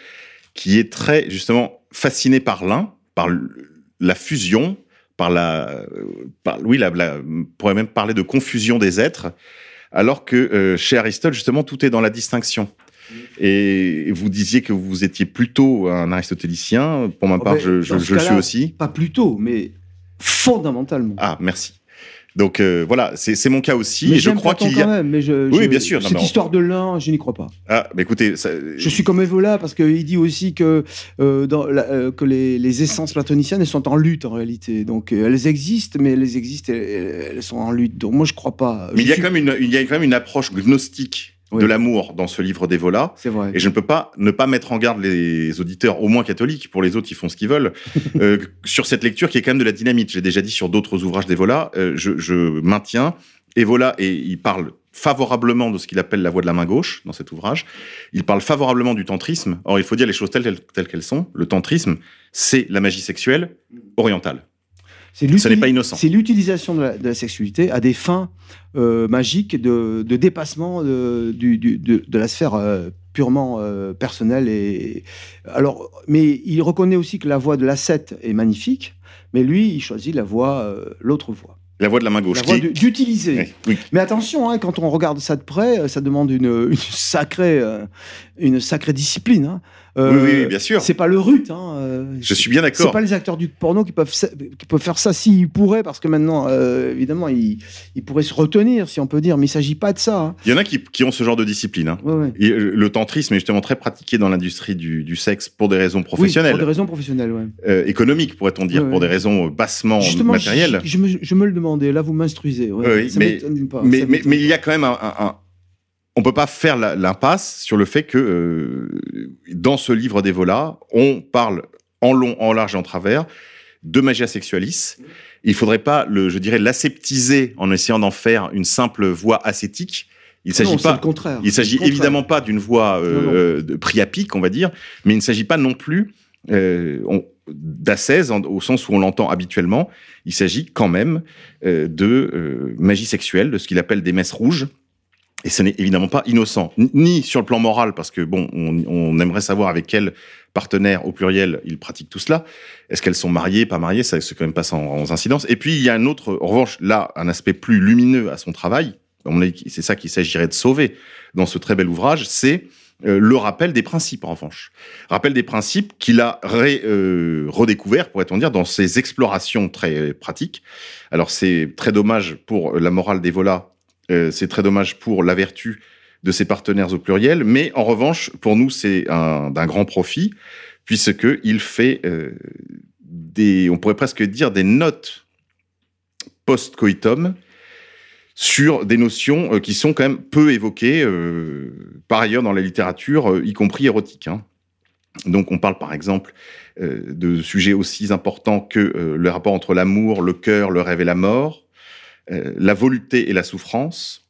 qui est très justement fascinée par l'un, par la fusion, par la, euh, par, oui, la, pourrait même parler de confusion des êtres, alors que euh, chez Aristote justement tout est dans la distinction. Et vous disiez que vous étiez plutôt un aristotélicien. Pour ma Oh, part, ben, je, le suis aussi. Pas plutôt, mais fondamentalement. Ah, merci. Donc euh, voilà, c'est mon cas aussi. Mais et je crois qu'il y a. quand même, mais je, Oui, je- bien sûr, non, Cette on- histoire de l'un, je n'y crois pas. Ah, mais écoutez, ça- Je suis comme Evola parce qu'il dit aussi que, euh, dans la- euh, que les, les essences platoniciennes elles sont en lutte en réalité. Donc elles existent, mais elles existent, elles, elles sont en lutte. Donc moi je crois pas. mais il y Je a suis- quand même une, il y a quand même une approche gnostique Oui. de l'amour dans ce livre d'Evola. C'est vrai. Et je ne peux pas ne pas mettre en garde les auditeurs, au moins catholiques, pour les autres, ils font ce qu'ils veulent, euh, sur cette lecture qui est quand même de la dynamite. J'ai déjà dit sur d'autres ouvrages d'Evola, euh, je, je maintiens Evola, et il parle favorablement de ce qu'il appelle la voie de la main gauche dans cet ouvrage. Il parle favorablement du tantrisme. Or, il faut dire les choses telles, telles, telles qu'elles sont. Le tantrisme, c'est la magie sexuelle orientale. C'est Ce n'est pas innocent. C'est l'utilisation de, la- de la sexualité à des fins euh, magiques de, de dépassement de, du- du- de, de la sphère euh, purement euh, personnelle. Et, alors, mais il reconnaît aussi que la voie de l'ascète est magnifique, mais lui, il choisit la euh, l'autre voie. La voie de la main gauche. La qui- d'utiliser. Oui. Mais attention, hein, quand on regarde ça de près, ça demande une, une sacrée, une sacrée discipline. hein. Euh, Oui, bien sûr. C'est pas le rut. Hein, euh, Je suis bien c'est d'accord. pas les acteurs du porno qui peuvent, qui peuvent faire ça s'ils pourraient, parce que maintenant, euh, évidemment, ils, ils pourraient se retenir, si on peut dire, mais il s'agit pas de ça. hein. Il y en a qui, qui ont ce genre de discipline. hein. Ouais, ouais. Et le tantrisme est justement très pratiqué dans l'industrie du, du sexe pour des raisons Oui, professionnelles, pour des raisons professionnelles, ouais. euh, économiques, pourrait-on dire, Ouais, pour des raisons bassement Justement, matérielles. je, je me, je me le demandais, là, vous m'instruisez. Oui, Ça mais- pas, mais, mais, mais il y a quand même un, un- un- on peut pas faire l'impasse sur le fait que euh, dans ce livre d'Evola, on parle en long, en large et en travers de magia sexualis. Il faudrait pas, le, je dirais, l'aseptiser en essayant d'en faire une simple voie ascétique. Il s'agit pas. le contraire. Il s'agit évidemment pas d'une voie euh, Non, non. de priapique, on va dire, mais il ne s'agit pas non plus euh, d'ascèse au sens où on l'entend habituellement. Il s'agit quand même euh, de magie sexuelle, de ce qu'il appelle des messes rouges. Et ce n'est évidemment pas innocent, ni sur le plan moral, parce que bon, on, aimerait savoir avec quels partenaires au pluriel ils pratiquent tout cela. Est-ce qu'elles sont mariées, pas mariées Ça, c'est quand même pas sans, incidence. Et puis il y a un autre, en revanche, là, un aspect plus lumineux à son travail. C'est ça qu'il s'agirait de sauver dans ce très bel ouvrage, c'est euh, le rappel des principes, en revanche. Rappel des principes qu'il a euh, redécouvert, pourrait-on dire, dans ses explorations très pratiques. Alors, c'est très dommage pour la morale des volas, euh, c'est très dommage pour la vertu de ses partenaires au pluriel, mais en revanche, pour nous, c'est un- d'un grand profit, puisque il fait euh, des, on pourrait presque dire, des notes post-coitum sur des notions euh, qui sont quand même peu évoquées par ailleurs dans la littérature, y compris érotique. hein. Donc on parle par exemple de sujets aussi importants que le rapport entre l'amour, le cœur, le rêve et la mort, euh, la volupté et la souffrance,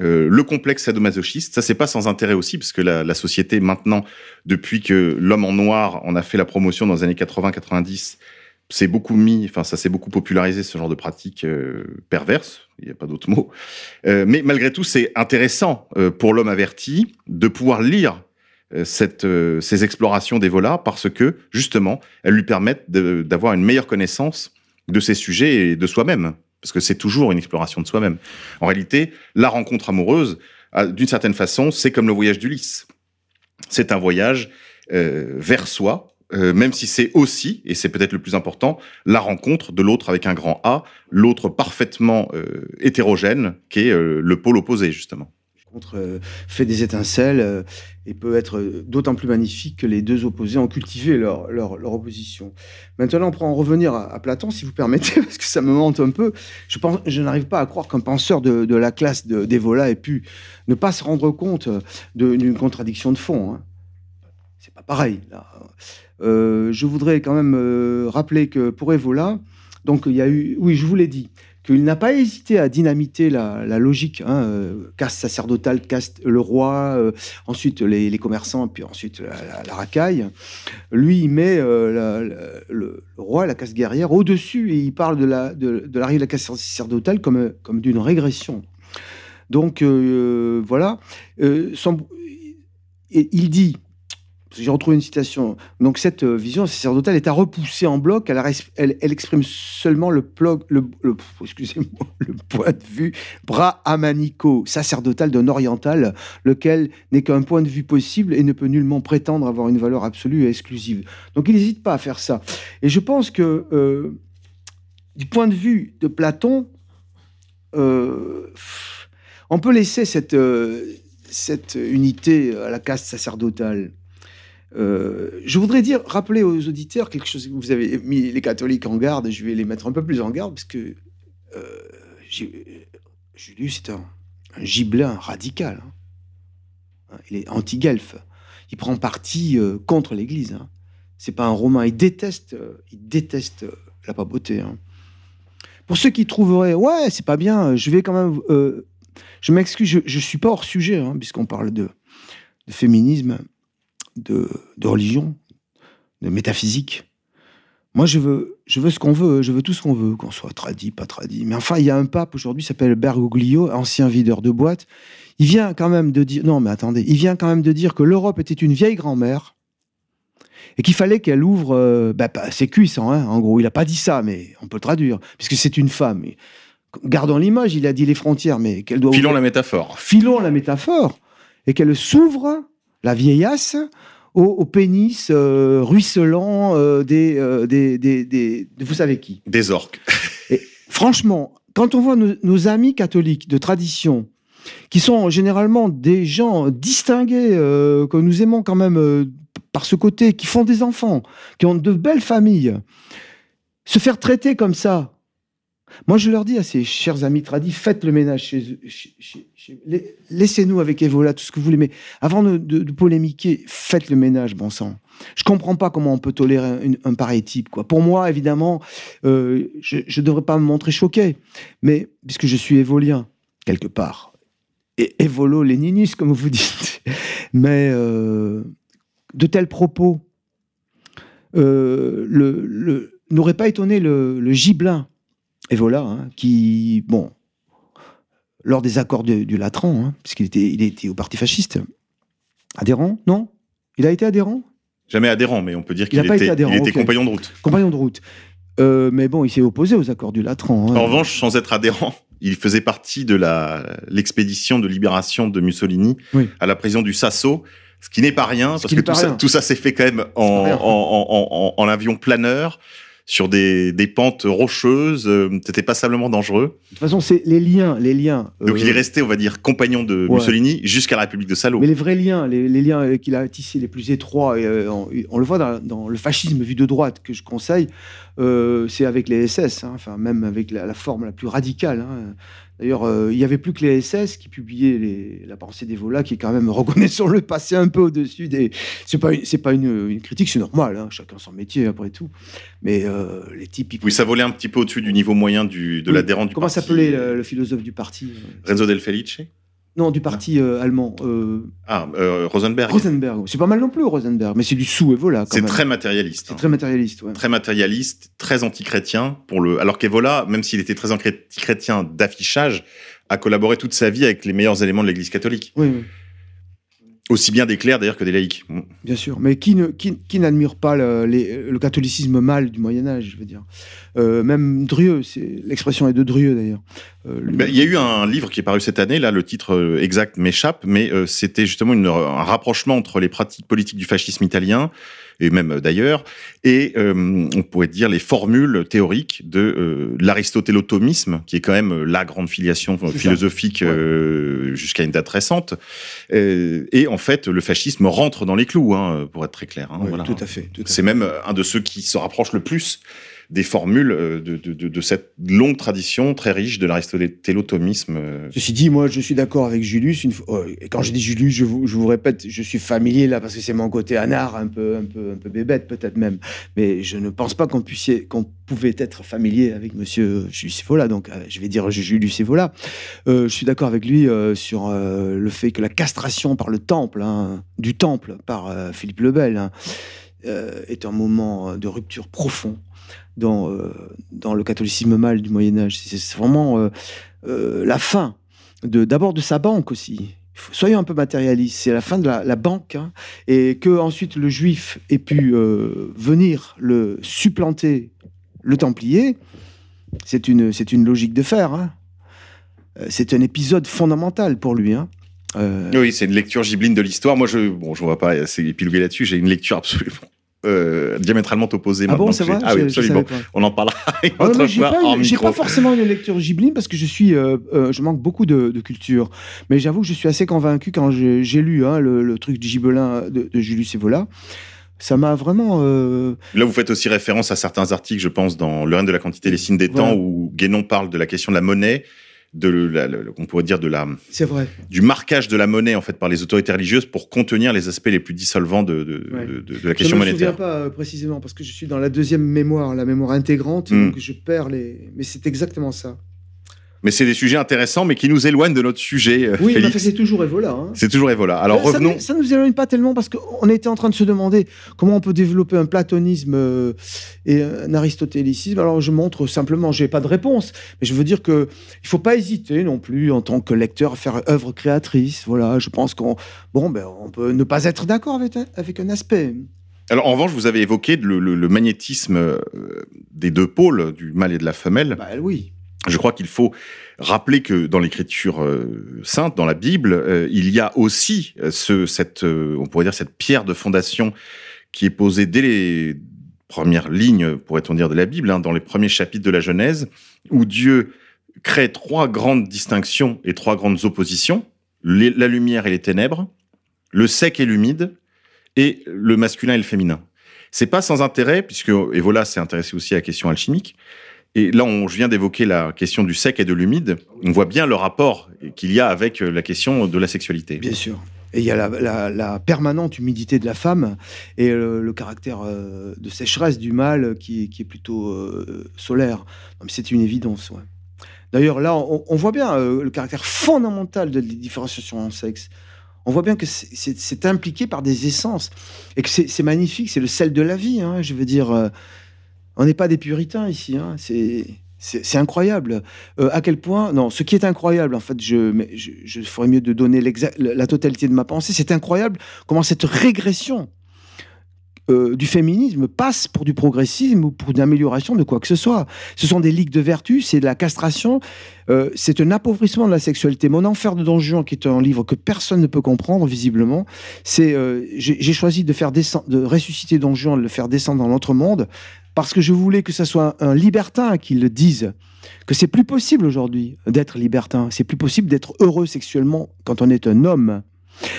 euh, le complexe sadomasochiste. Ça c'est pas sans intérêt aussi parce que la, société maintenant, depuis que l'homme en noir en a fait la promotion dans les années 80-90, c'est beaucoup mis, enfin ça s'est beaucoup popularisé ce genre de pratique euh, perverse, il n'y a pas d'autre mot. Mais malgré tout, c'est intéressant pour l'homme averti de pouvoir lire ces explorations d'Evola parce que justement, elles lui permettent d'avoir une meilleure connaissance de ces sujets et de soi-même, parce que c'est toujours une exploration de soi-même. En réalité, la rencontre amoureuse, d'une certaine façon, c'est comme le voyage d'Ulysse. C'est un voyage euh, vers soi, euh, même si c'est aussi, et c'est peut-être le plus important, la rencontre de l'autre avec un grand A, l'autre parfaitement euh, hétérogène, qui est le pôle opposé, justement. Contre euh, fait des étincelles euh, et peut être euh, d'autant plus magnifique que les deux opposés ont cultivé leur, leur, opposition. Maintenant, on pourra en revenir à, Platon, si vous permettez, parce que ça me mente un peu. Je, pense, je n'arrive pas à croire qu'un penseur de, de la classe de- d'Evola ait pu ne pas se rendre compte d'une contradiction de fond. Hein. C'est pas pareil. Je voudrais quand même rappeler que pour Evola, donc il y a eu, oui, je vous l'ai dit, qu'il n'a pas hésité à dynamiter la, logique, hein, euh, caste sacerdotale, caste le roi, euh, ensuite les, commerçants, puis ensuite la, racaille. Lui, il met euh, le, roi, la caste guerrière, au-dessus, et il parle de la de, de l'arrivée de la caste sacerdotale comme, comme d'une régression. Donc euh, voilà, Euh, son- et il dit, j'ai retrouvé une citation, donc cette euh, vision sacerdotale est à repousser en bloc, elle, exprime seulement le, le, point de vue brahmanico sacerdotal d'un oriental, lequel n'est qu'un point de vue possible et ne peut nullement prétendre avoir une valeur absolue et exclusive. Donc il n'hésite pas à faire ça. Et je pense que euh, du point de vue de Platon, euh, on peut laisser cette unité à la caste sacerdotale. Euh, je voudrais dire, rappeler aux auditeurs quelque chose. Vous avez mis les catholiques en garde, je vais les mettre un peu plus en garde, parce que euh, Julius est un, gibelin radical. hein. Il est anti-guelfe. Il prend parti euh, contre l'Église. Hein. C'est pas un romain. Il déteste, euh, il déteste la papauté. hein. Pour ceux qui trouveraient, ouais, c'est pas bien, je vais quand même. je m'excuse, je, je suis pas hors sujet, hein, puisqu'on parle de féminisme, de, de religion, de métaphysique. Moi, je veux, je veux ce qu'on veut, je veux tout ce qu'on veut, qu'on soit tradit, pas tradit. Mais enfin, il y a un pape aujourd'hui, s'appelle Bergoglio, ancien videur de boîte. Il vient quand même de dire, non, mais attendez, il vient quand même de dire que l'Europe était une vieille grand-mère et qu'il fallait qu'elle ouvre euh, bah, pas- ses cuisses. hein, en gros, il n'a pas dit ça, mais on peut le traduire, puisque c'est une femme. Et Gardons l'image, il a dit les frontières, mais qu'elle doit Filons ouvrir- la métaphore. filons la métaphore, et qu'elle s'ouvre, la vieillasse, au, au pénis euh, ruisselant euh, des, euh, des, des- des- de vous savez qui? Des orques. Franchement, quand on voit nos, nos amis catholiques de tradition, qui sont généralement des gens distingués, que nous aimons quand même par ce côté, qui font des enfants, qui ont de belles familles, se faire traiter comme ça. Moi, je leur dis à ces chers amis tradis, faites le ménage chez chez- chez- chez- la- Laissez-nous avec Evola tout ce que vous voulez, mais avant de, polémiquer, faites le ménage, bon sang. Je comprends pas comment on peut tolérer un pareil type. Pour moi, évidemment, euh, je ne devrais pas me montrer choqué, mais puisque je suis évolien, quelque part, et évolo-léniniste, comme vous dites, mais euh, de tels propos euh, n'auraient pas étonné le, le gibelin Evola, hein, qui, bon, lors des accords de- du Latran, hein, puisqu'il était, il était au parti fasciste, adhérent, non? Il a été adhérent? Jamais adhérent, mais on peut dire qu'il pas était, été adhérent, il était compagnon de route. Compagnon de route. Euh, mais bon, il s'est opposé aux accords du Latran. hein. En revanche, sans être adhérent, il faisait partie de l'expédition de libération de Mussolini Oui. à la prison du Sasso, ce qui n'est pas rien, Ce parce que tout ça, rien. tout ça s'est fait quand même en, en- en- en avion planeur, sur des, des pentes rocheuses, euh, c'était passablement dangereux. De toute façon, c'est les liens, les liens. Donc euh, il est resté, on va dire, compagnon de Ouais. Mussolini jusqu'à la République de Salo. Mais les vrais liens, les, les liens euh, qu'il a tissés les plus étroits, et, euh, on, on le voit dans, dans le fascisme vu de droite que je conseille, euh, c'est avec les SS, hein, enfin même avec la, la forme la plus radicale. hein. D'ailleurs, euh, il n'y avait plus que les SS qui publiaient les- la pensée des Volas, qui est quand même, reconnaissons-le, passé un peu au-dessus des. C'est pas, une- pas une, une critique, c'est normal, hein, chacun son métier après tout. Mais euh, les types. ils- Oui, ça volait un petit peu au-dessus du niveau moyen du, de Oui. l'adhérent du Comment parti. s'appelait le, le philosophe du parti euh, Renzo Del Felice Non, du parti euh, allemand. euh, Ah, euh, Rosenberg. Rosenberg. C'est pas mal non plus, Rosenberg, mais c'est du sous quand C'est très matérialiste. C'est hein. très matérialiste, ouais. très matérialiste, très anti-chrétien. Pour le... Alors qu'Evola, même s'il était très anti-chrétien d'affichage, a collaboré toute sa vie avec les meilleurs éléments de l'Église catholique. Oui, oui, Aussi bien des clercs d'ailleurs que des laïcs. Mm. bien sûr. Mais qui, ne, qui, qui n'admire pas le, les- le catholicisme mâle du Moyen-Âge, je veux dire? Euh, Même Drieux, c'est, l'expression est de Drieux d'ailleurs. Euh, lui- Ben, Il y a eu un livre qui est paru cette année, là le titre euh, exact m'échappe, mais euh, c'était justement une- un rapprochement entre les pratiques politiques du fascisme italien, et même d'ailleurs, et euh, on pourrait dire les formules théoriques de euh, l'aristotélotomisme, qui est quand même euh, la grande filiation philosophique euh, jusqu'à une date récente. Euh, et en fait, le fascisme rentre dans les clous, hein, pour être très clair. hein, voilà. Tout à fait. C'est même un de ceux qui se rapproche le plus des formules euh, de, cette longue tradition très riche de l'aristotélotomisme. euh. Ceci dit, moi, je suis d'accord avec Julius. Et quand je dis Julius, je vous, répète, je suis familier là parce que c'est mon côté anard, un peu, un peu, un peu bébête peut-être même. Mais je ne pense pas qu'on puisse, qu'on pouvait être familier avec Monsieur Julius Evola. Donc, euh, je vais dire Julius Evola. Je suis d'accord avec lui sur le fait que la castration par le temple, hein, du temple par Philippe le Bel, hein, est un moment de rupture profond dans, euh, dans le catholicisme mâle du Moyen Âge. C'est vraiment euh, euh, la fin d'abord de sa banque aussi. Soyons un peu matérialistes. C'est la fin de la, banque hein, et que ensuite le juif ait pu venir le supplanter le Templier. C'est une c'est une logique de fer. hein. C'est un épisode fondamental pour lui. hein. Oui, c'est une lecture gibeline de l'histoire. Moi, je bon, je vois pas c'est épiloguer là-dessus. J'ai une lecture absolument euh, diamétralement opposés. Ah bon, c'est vrai Ah oui, absolument. On en parlera une Ah, autre fois pas, micro. forcément une lecture Ghibli parce que je suis, euh, euh, je manque beaucoup de, de culture. Mais j'avoue que je suis assez convaincu quand j'ai lu hein, le, le truc du Gibelin de, de Julius Evola. Ça m'a vraiment. euh, Là, vous faites aussi référence à certains articles, je pense, dans Le règne de la quantité, les signes des Voilà. temps, où Guénon parle de la question de la monnaie, de la, on pourrait dire de la, C'est vrai. du marquage de la monnaie en fait par les autorités religieuses pour contenir les aspects les plus dissolvants de, de, Ouais. de- de- de la question je me monétaire. souviens pas euh, précisément parce que je suis dans la deuxième mémoire, la mémoire intégrante, Mm. donc je perds les. Mais c'est exactement ça. Mais c'est des sujets intéressants, mais qui nous éloignent de notre sujet, euh, Oui, enfin, c'est toujours Evola. hein. C'est toujours Evola. Alors ça, revenons. Ça, nous éloigne pas tellement parce qu'on était en train de se demander comment on peut développer un platonisme euh, et un aristotélicisme. Alors je montre simplement, j'ai pas de réponse, mais je veux dire que il faut pas hésiter non plus en tant que lecteur à faire œuvre créatrice. Voilà, je pense qu'on bon ben on peut ne pas être d'accord avec un, avec un aspect. Alors en revanche, vous avez évoqué le, le- le magnétisme euh, des deux pôles, du mâle et de la femelle. Bah oui. Je crois qu'il faut rappeler que dans l'écriture euh, sainte, dans la Bible, euh, il y a aussi euh, ce, cette, on pourrait dire cette pierre de fondation qui est posée dès les premières lignes, pourrait-on dire, de la Bible, hein, dans les premiers chapitres de la Genèse, où Dieu crée trois grandes distinctions et trois grandes oppositions la lumière et les ténèbres, le sec et l'humide, et le masculin et le féminin. C'est pas sans intérêt, puisque Evola s'est intéressé aussi à la question alchimique. Et là, on, je viens d'évoquer la question du sec et de l'humide. On voit bien le rapport qu'il y a avec euh, la question de la sexualité. Bien sûr. Et il y a la, permanente humidité de la femme et le, caractère euh, de sécheresse du mâle qui, est- plutôt euh, solaire. C'est une évidence. ouais. D'ailleurs, là, on, voit bien le caractère fondamental de la différenciation en sexe. On voit bien que c'est- impliqué par des essences et que c'est magnifique, c'est le sel de la vie. hein. Je veux dire, on n'est pas des puritains ici. hein. C'est incroyable. Euh, à quel point Non, ce qui est incroyable, en fait, je, je, je ferais mieux de donner la totalité de ma pensée. C'est incroyable comment cette régression euh, du féminisme passe pour du progressisme ou pour une amélioration de quoi que ce soit. Ce sont des ligues de vertu, c'est de la castration, euh, c'est un appauvrissement de la sexualité. Mon enfer de Don Juan, qui est un livre que personne ne peut comprendre visiblement, c'est euh, j'ai choisi de faire de ressusciter Don Juan, de le faire descendre dans l'autre monde, parce que je voulais que ce soit un libertin qui le dise que c'est plus possible aujourd'hui d'être libertin, c'est plus possible d'être heureux sexuellement quand on est un homme.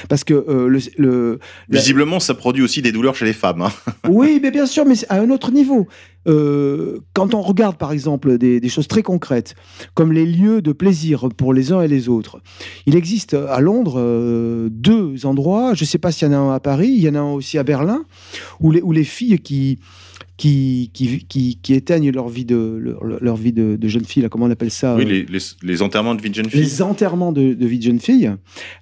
Parce que euh, le, le- la- Visiblement, ça produit aussi des douleurs chez les femmes. hein. oui, mais bien sûr, mais à un autre niveau. Euh, quand on regarde, par exemple, des, des choses très concrètes, comme les lieux de plaisir pour les uns et les autres, il existe à Londres euh, deux endroits, je ne sais pas s'il y en a un à Paris, il y en a un aussi à Berlin, où les, où les filles qui, qui, qui, qui, qui éteignent leur vie de, leur, leur vie de, de jeune fille, là, comment on appelle ça Oui, euh, les, les- les enterrements de vie de jeune fille. les enterrements de, de vie de jeune fille,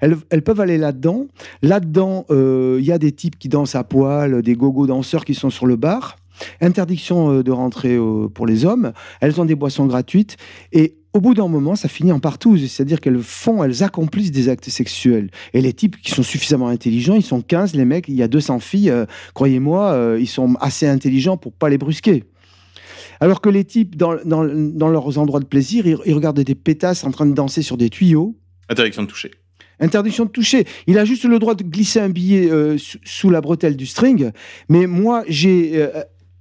elles, elles peuvent aller là-dedans. Là-dedans, euh, il y a des types qui dansent à poil, des gogo danseurs qui sont sur le bar. Interdiction euh, de rentrer euh, pour les hommes. Elles ont des boissons gratuites. Et au bout d'un moment, ça finit en partouze. C'est-à-dire qu'elles font, elles accomplissent des actes sexuels. Et les types qui sont suffisamment intelligents, ils sont 15, les mecs, il y a 200 filles. euh, Croyez-moi, euh, ils sont assez intelligents pour pas les brusquer. Alors que les types, dans, dans- dans leurs endroits de plaisir, ils, ils regardent des pétasses en train de danser sur des tuyaux. Interdiction de toucher. Interdiction de toucher. Il a juste le droit de glisser un billet euh, sous, la bretelle du string. Mais moi, j'ai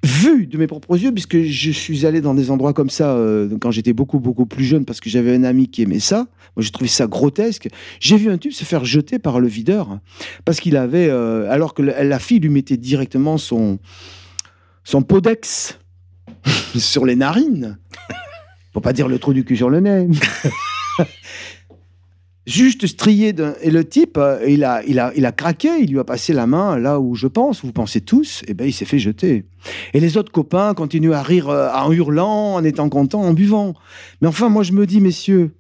vu de mes propres yeux, puisque je suis allé dans des endroits comme ça euh, quand j'étais beaucoup, beaucoup plus jeune, parce que j'avais un ami qui aimait ça. Moi, j'ai trouvé ça grotesque. J'ai vu un type se faire jeter par le videur, parce qu'il avait, euh, alors que la fille lui mettait directement son, son podex sur les narines. Faut pas dire le trou du cul sur le nez. Juste strié d'un- et le type, euh, il a, il a, il a craqué, il lui a passé la main là où je pense, vous pensez tous, et ben il s'est fait jeter. Et les autres copains continuent à rire euh, en hurlant, en étant contents, en buvant. Mais enfin, moi je me dis, messieurs,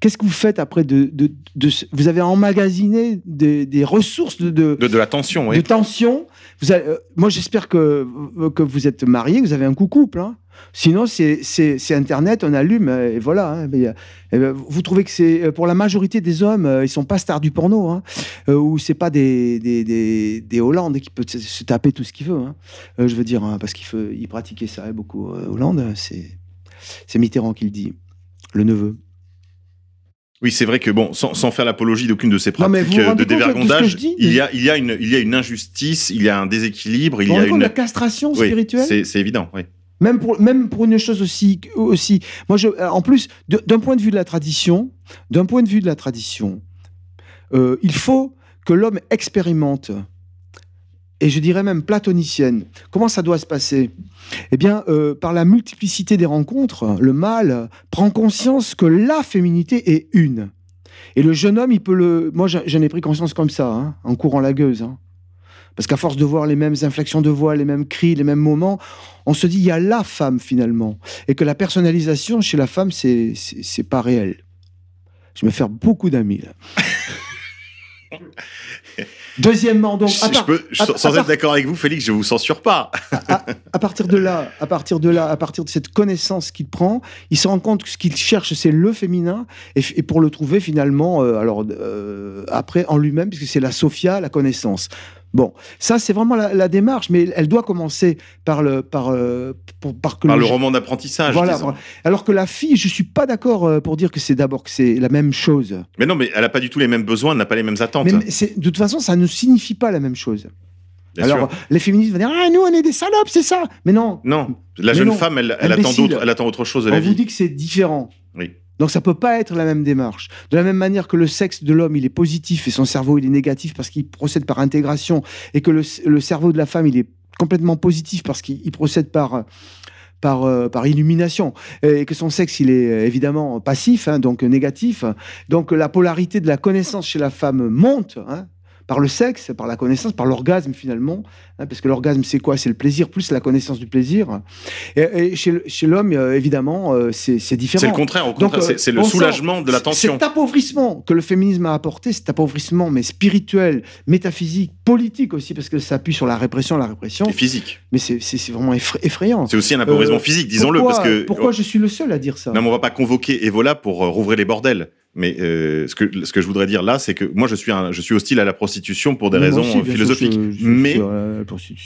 qu'est-ce que vous faites après de, de, de ce- vous avez emmagasiné des, des ressources de, de, De, de la tension, oui. de tension. Euh, moi, j'espère que, que vous êtes mariés, que vous avez un coup couple. hein. Sinon, c'est Internet, on allume, euh, et voilà. hein. Euh, eh ben, vous trouvez que c'est, euh, pour la majorité des hommes, euh, ils sont pas stars du porno, hein, euh, ou c'est pas des, des, des, Hollandes qui peuvent se, taper tout ce qu'il veut. hein. Euh, je veux dire, parce qu'il pratiquait ça beaucoup. euh, Hollande, c'est Mitterrand qui le dit, le neveu. Oui, c'est vrai que bon, sans, sans faire l'apologie d'aucune de ces pratiques euh, de dévergondage, dis il y a, il y a une, il y a une injustice, il y a un déséquilibre, il y a une. la castration Oui, spirituelle c'est évident. Oui. Même pour, même pour une chose aussi, aussi. Moi, je, en plus, d'un point de vue de la tradition, d'un point de vue de la tradition, euh, il faut que l'homme expérimente, et je dirais même platonicienne. Comment ça doit se passer? Eh bien, euh, par la multiplicité des rencontres, le mâle prend conscience que la féminité est une. Et le jeune homme, il peut le. Moi, j'en ai pris conscience comme ça, hein, en courant la gueuse. hein. Parce qu'à force de voir les mêmes inflexions de voix, les mêmes cris, les mêmes moments, on se dit il y a la femme finalement, et que la personnalisation chez la femme c'est pas réel. Je vais faire beaucoup d'amis là. Deuxièmement, donc à, Je, je part- peux, je- à- sans à être d'accord avec vous, Félix, je vous censure pas. à- à partir de là, à partir de là, à partir de cette connaissance qu'il prend, il se rend compte que ce qu'il cherche c'est le féminin, et pour le trouver finalement, euh, alors euh, après en lui-même, puisque c'est la Sophia, la connaissance. Bon, ça c'est vraiment la, la démarche, mais elle doit commencer par le par euh, pour- par que Par le roman d'apprentissage. Voilà. Alors que la fille, je suis pas d'accord euh, pour dire que c'est d'abord que c'est la même chose. Mais non, mais elle a pas du tout les mêmes besoins, elle n'a pas les mêmes attentes. Mais, de toute façon, ça ne signifie pas la même chose. bien Alors, sûr. les féministes vont dire ah nous on est des salopes, c'est ça. Mais non, Non, la Mais jeune non, femme, elle, elle attend elle attend autre chose de on la vous vie. dit que c'est différent. Oui. Donc ça peut pas être la même démarche. De la même manière que le sexe de l'homme il est positif et son cerveau il est négatif parce qu'il procède par intégration et que le, le cerveau de la femme il est complètement positif parce qu'il il procède par par, euh, par illumination et que son sexe il est euh, évidemment passif hein, donc négatif donc la polarité de la connaissance chez la femme monte hein, par le sexe par la connaissance par l'orgasme finalement hein, parce que l'orgasme c'est quoi? C'est le plaisir plus la connaissance du plaisir et, et chez, l'homme euh, évidemment euh, c'est différent C'est le contraire, au donc, contraire, euh, c'est- le soulagement de la tension. Cet appauvrissement que le féminisme a apporté, cet appauvrissement, mais spirituel, métaphysique, politique aussi, parce que ça appuie sur la répression, la répression. Et physique. Mais c'est vraiment effra- effrayant. C'est aussi un appauvrissement physique, disons-le, Pourquoi- parce que. Pourquoi je suis le seul à dire ça? Non, mais on va pas convoquer Evola pour rouvrir les bordels. Mais euh, ce, que, ce que je voudrais dire là, c'est que moi, je suis, un, je suis hostile à la prostitution pour des raisons aussi, philosophiques. je- je- je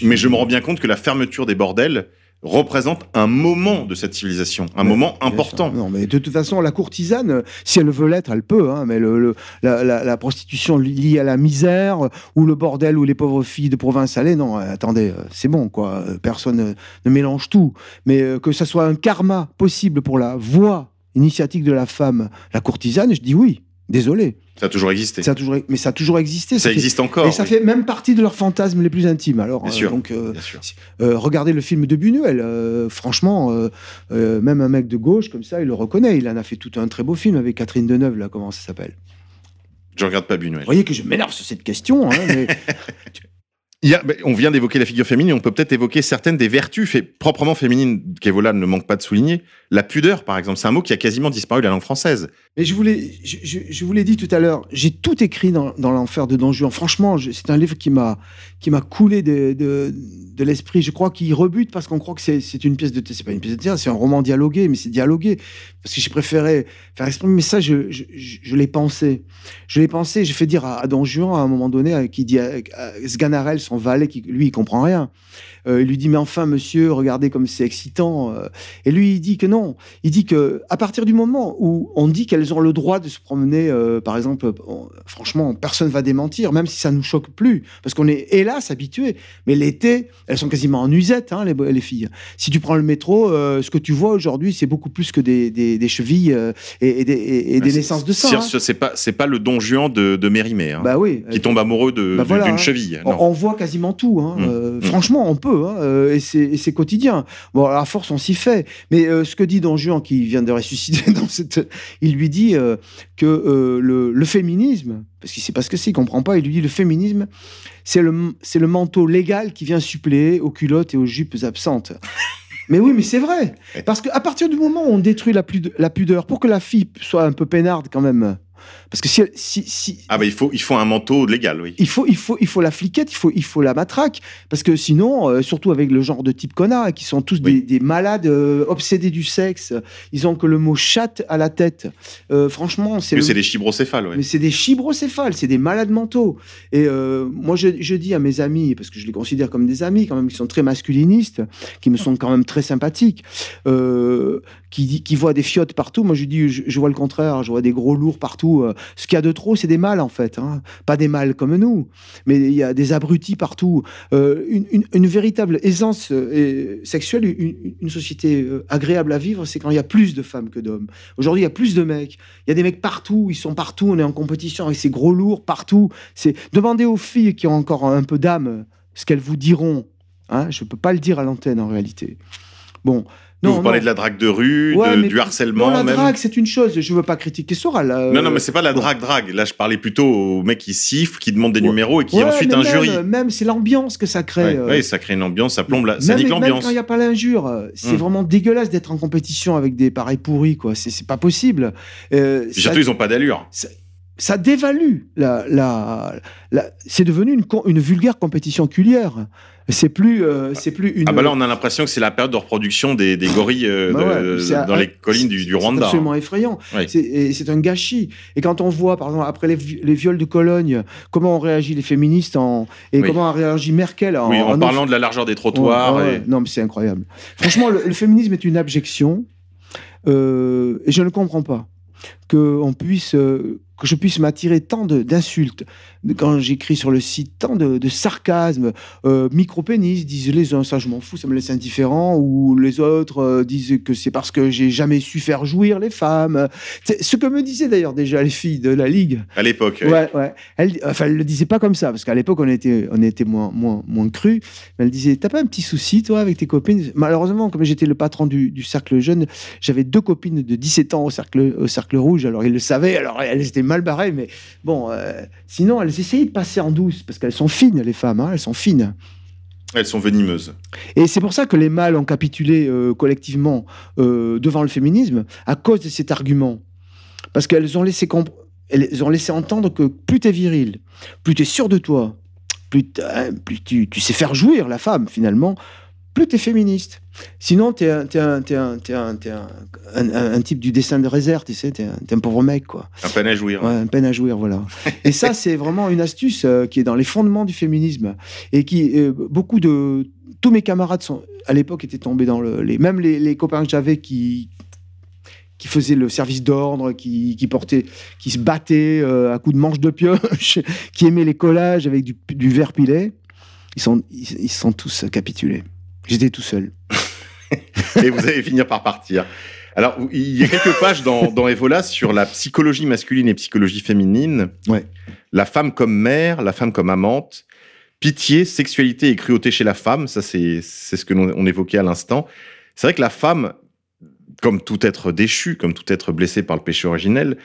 mais, je me rends bien compte que la fermeture des bordels représente un moment de cette civilisation, un Ouais, moment important. Non, mais de toute façon, la courtisane, si elle veut l'être, elle peut. hein, mais le, le- la, la- la prostitution li- liée à la misère, ou le bordel, ou les pauvres filles de province allées, non, euh, attendez, euh, c'est bon, quoi. Personne euh, ne mélange tout. Mais que ça soit un karma possible pour la voie initiatique de la femme, la courtisane, je dis oui. Désolé. Ça a toujours existé. Ça a toujours, mais ça a toujours existé. Ça existe encore. et ça oui. fait même partie de leurs fantasmes les plus intimes. Alors, Bien euh, sûr. donc, euh, Bien sûr. euh, regardez le film de Buñuel. franchement, même un mec de gauche comme ça, il le reconnaît. Il en a fait tout un très beau film avec Catherine Deneuve, là, comment ça s'appelle? Je regarde pas Buñuel. Vous voyez que je m'énerve sur cette question. hein, mais Il y a- on vient d'évoquer la figure féminine, on peut peut-être évoquer certaines des vertus fait, proprement féminines qu'Evola ne manque pas de souligner. La pudeur, par exemple, c'est un mot qui a quasiment disparu de la langue française. Mais je vous l'ai, je, je- je vous l'ai dit tout à l'heure, j'ai tout écrit dans, l'enfer de Don Juan. Franchement, c'est un livre qui m'a, qui m'a coulé de, de, l'esprit. Je crois qu'il rebute parce qu'on croit que c'est, une pièce de, thé- c'est pas une pièce de théâtre, c'est un roman dialogué, mais c'est dialogué parce que j'ai préféré faire exprimer. Mais ça, je, je, l'ai pensé. Je l'ai pensé. J'ai fait dire à, Don Juan à un moment donné, euh, qui dit à, à son valet, qui lui, il comprend rien. Euh, il lui dit mais enfin monsieur, regardez comme c'est excitant. euh. Et lui il dit que non. Il dit que à partir du moment où on dit qu'elles ont le droit de se promener, euh, par exemple, on- franchement personne va démentir, même si ça nous choque plus, parce qu'on est hélas habitué. Mais l'été, elles sont quasiment en usette hein, les, les filles. Si tu prends le métro, ce que tu vois aujourd'hui, c'est beaucoup plus que des, des- des chevilles et, et des, et- et des naissances de sang. c'est- hein. Pas, c'est pas le don Juan de, de Mérimée, hein, Bah oui. qui tombe amoureux de- Bah voilà, d'une hein. cheville. On, Non. on voit quasiment tout. hein. Mm. Euh, Mm. Franchement, on peut. Hein, euh, et c'est quotidien. Bon, à force, on s'y fait. Mais euh, ce que dit Don Juan, qui vient de ressusciter dans cette... Il lui dit euh, que euh, le, le féminisme, parce qu'il sait pas ce que c'est, il comprend pas, il lui dit le féminisme, c'est le, manteau légal qui vient suppléer aux culottes et aux jupes absentes. Mais oui, mais c'est vrai. Parce qu'à partir du moment où on détruit la, pud- la pudeur, pour que la fille soit un peu peinarde quand même, parce que si, si, si, Ah bah il faut, il faut un manteau légal, oui. il faut, il faut, il faut la fliquette, il faut, il faut la matraque, parce que sinon, euh, surtout avec le genre de type connard, qui sont tous des, Oui. des malades euh, obsédés du sexe, ils ont que le mot chatte à la tête. Euh, franchement, c'est le- c'est des chibrocéphales, ouais. mais c'est des chibrocéphales, c'est des malades mentaux. Et moi, je, je dis à mes amis, parce que je les considère comme des amis, quand même, qui sont très masculinistes, qui me sont quand même très sympathiques, qui, qui voit des fiottes partout. Moi, je dis, je, vois le contraire. Je vois des gros lourds partout. Euh, Ce qu'il y a de trop, c'est des mâles, en fait. hein. Pas des mâles comme nous, mais il y a des abrutis partout. Euh, une, véritable aisance euh, sexuelle, une, société agréable à vivre, c'est quand il y a plus de femmes que d'hommes. Aujourd'hui, il y a plus de mecs. Il y a des mecs partout. Ils sont partout. On est en compétition avec ces gros lourds partout. C'est demandez aux filles qui ont encore un peu d'âme ce qu'elles vous diront. Hein, je peux pas le dire à l'antenne en réalité. Bon. Vous Non, parlez non. de la drague de rue, Ouais, de- mais- du harcèlement Non, la même. drague, c'est une chose. Je veux pas critiquer Soral. euh, Non, non, mais c'est pas la drague-drague. Là, je parlais plutôt aux mecs qui sifflent, qui demandent des Ouais. numéros et qui ouais, ensuite un même. Même, c'est l'ambiance que ça crée. Ouais, euh, ça crée une ambiance, ça plombe, la... ça même, nique même l'ambiance. quand il n'y a pas l'injure, euh, c'est Hmm. vraiment dégueulasse d'être en compétition avec des pareils pourris, quoi. C'est pas possible. Euh, ça, surtout, ils ont pas d'allure. ça dévalue la, la, la- c'est devenu une, une vulgaire compétition culière. C'est plus, euh, c'est plus une. Ah bah là, on a l'impression que c'est la période de reproduction des, des gorilles euh, Bah de- dans les collines du, du C'est Rwanda. absolument effrayant. C'est- un gâchis. Et quand on voit, par exemple, après les, vi- les viols de Cologne, comment ont réagi les féministes en, et Oui. comment a réagi Merkel en, Oui, en, en parlant de la largeur des trottoirs. Et- ouais. Non, mais c'est incroyable. Franchement, le, le féminisme est une abjection. euh, et je ne comprends pas que on puisse, que je puisse m'attirer tant d'insultes quand j'écris sur le site, tant de, de sarcasme, euh, micro-pénis, disent les uns, ça je m'en fous, ça me laisse indifférent, ou les autres euh, disent que c'est parce que j'ai jamais su faire jouir les femmes. C'est ce que me disaient d'ailleurs déjà les filles de la Ligue. À l'époque. ouais. Ouais, ouais. Elle, enfin, elle le disait pas comme ça, parce qu'à l'époque, on était, on était moins, moins, moins cru. Mais elle disait, t'as pas un petit souci, toi, avec tes copines? Malheureusement, comme j'étais le patron du, du cercle jeune, j'avais deux copines de 17 ans au cercle, au cercle rouge. Alors, ils le savaient, alors elles étaient mal barrées, mais bon, euh, sinon, elles essayaient de passer en douce, parce qu'elles sont fines, les femmes, hein, elles sont fines. Elles sont venimeuses. Et c'est pour ça que les mâles ont capitulé euh, collectivement euh, devant le féminisme à cause de cet argument. Parce qu'elles ont laissé elles ont laissé entendre que plus t'es viril, plus t'es sûr de toi, plus, plus tu, tu sais faire jouir la femme finalement, plus t'es féministe. Sinon t'es un, t'es un, t'es un, t'es un, t'es un, un- un- un type du dessin de réserve, tu sais, t'es un, t'es un pauvre mec quoi. Un peine à jouir. Ouais, un peine à jouir, voilà. Et ça, c'est vraiment une astuce euh, qui est dans les fondements du féminisme et qui euh, beaucoup de tous mes camarades sont à l'époque étaient tombés dans le les même les, les copains que j'avais qui qui faisaient le service d'ordre, qui, qui portaient, qui se battaient euh, à coups de manche de pioche, qui aimaient les collages avec du, du verre pilé, ils sont ils, ils sont tous capitulés. J'étais tout seul. et vous allez finir par partir. Alors, il y a quelques pages dans, dans Evola sur la psychologie masculine et psychologie féminine. Ouais. La femme comme mère, la femme comme amante, pitié, sexualité et cruauté chez la femme. Ça, c'est ce que l'on on évoquait à l'instant. C'est vrai que la femme, comme tout être déchu, comme tout être blessé par le péché originel,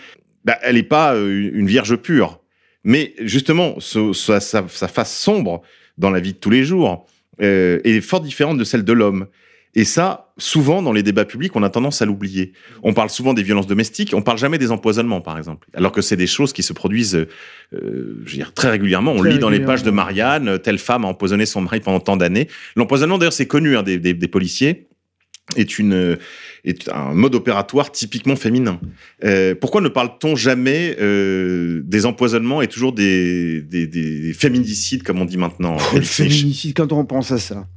bah, elle n'est pas euh, une vierge pure. Mais justement, ce- sa, sa- sa face sombre dans la vie de tous les jours euh, est fort différente de celle de l'homme. Et ça, souvent, dans les débats publics, on a tendance à l'oublier. On parle souvent des violences domestiques, on parle jamais des empoisonnements, par exemple. Alors que c'est des choses qui se produisent, euh, je veux dire, très régulièrement. On Très lit dans les pages de Marianne, telle femme a empoisonné son mari pendant tant d'années. L'empoisonnement, d'ailleurs, c'est connu hein, des, des- des policiers, est, une, euh, est un mode opératoire typiquement féminin. Euh, pourquoi ne parle-t-on jamais euh, des empoisonnements et toujours des, des, des féminicides, comme on dit maintenant féminicide, quand on pense à ça,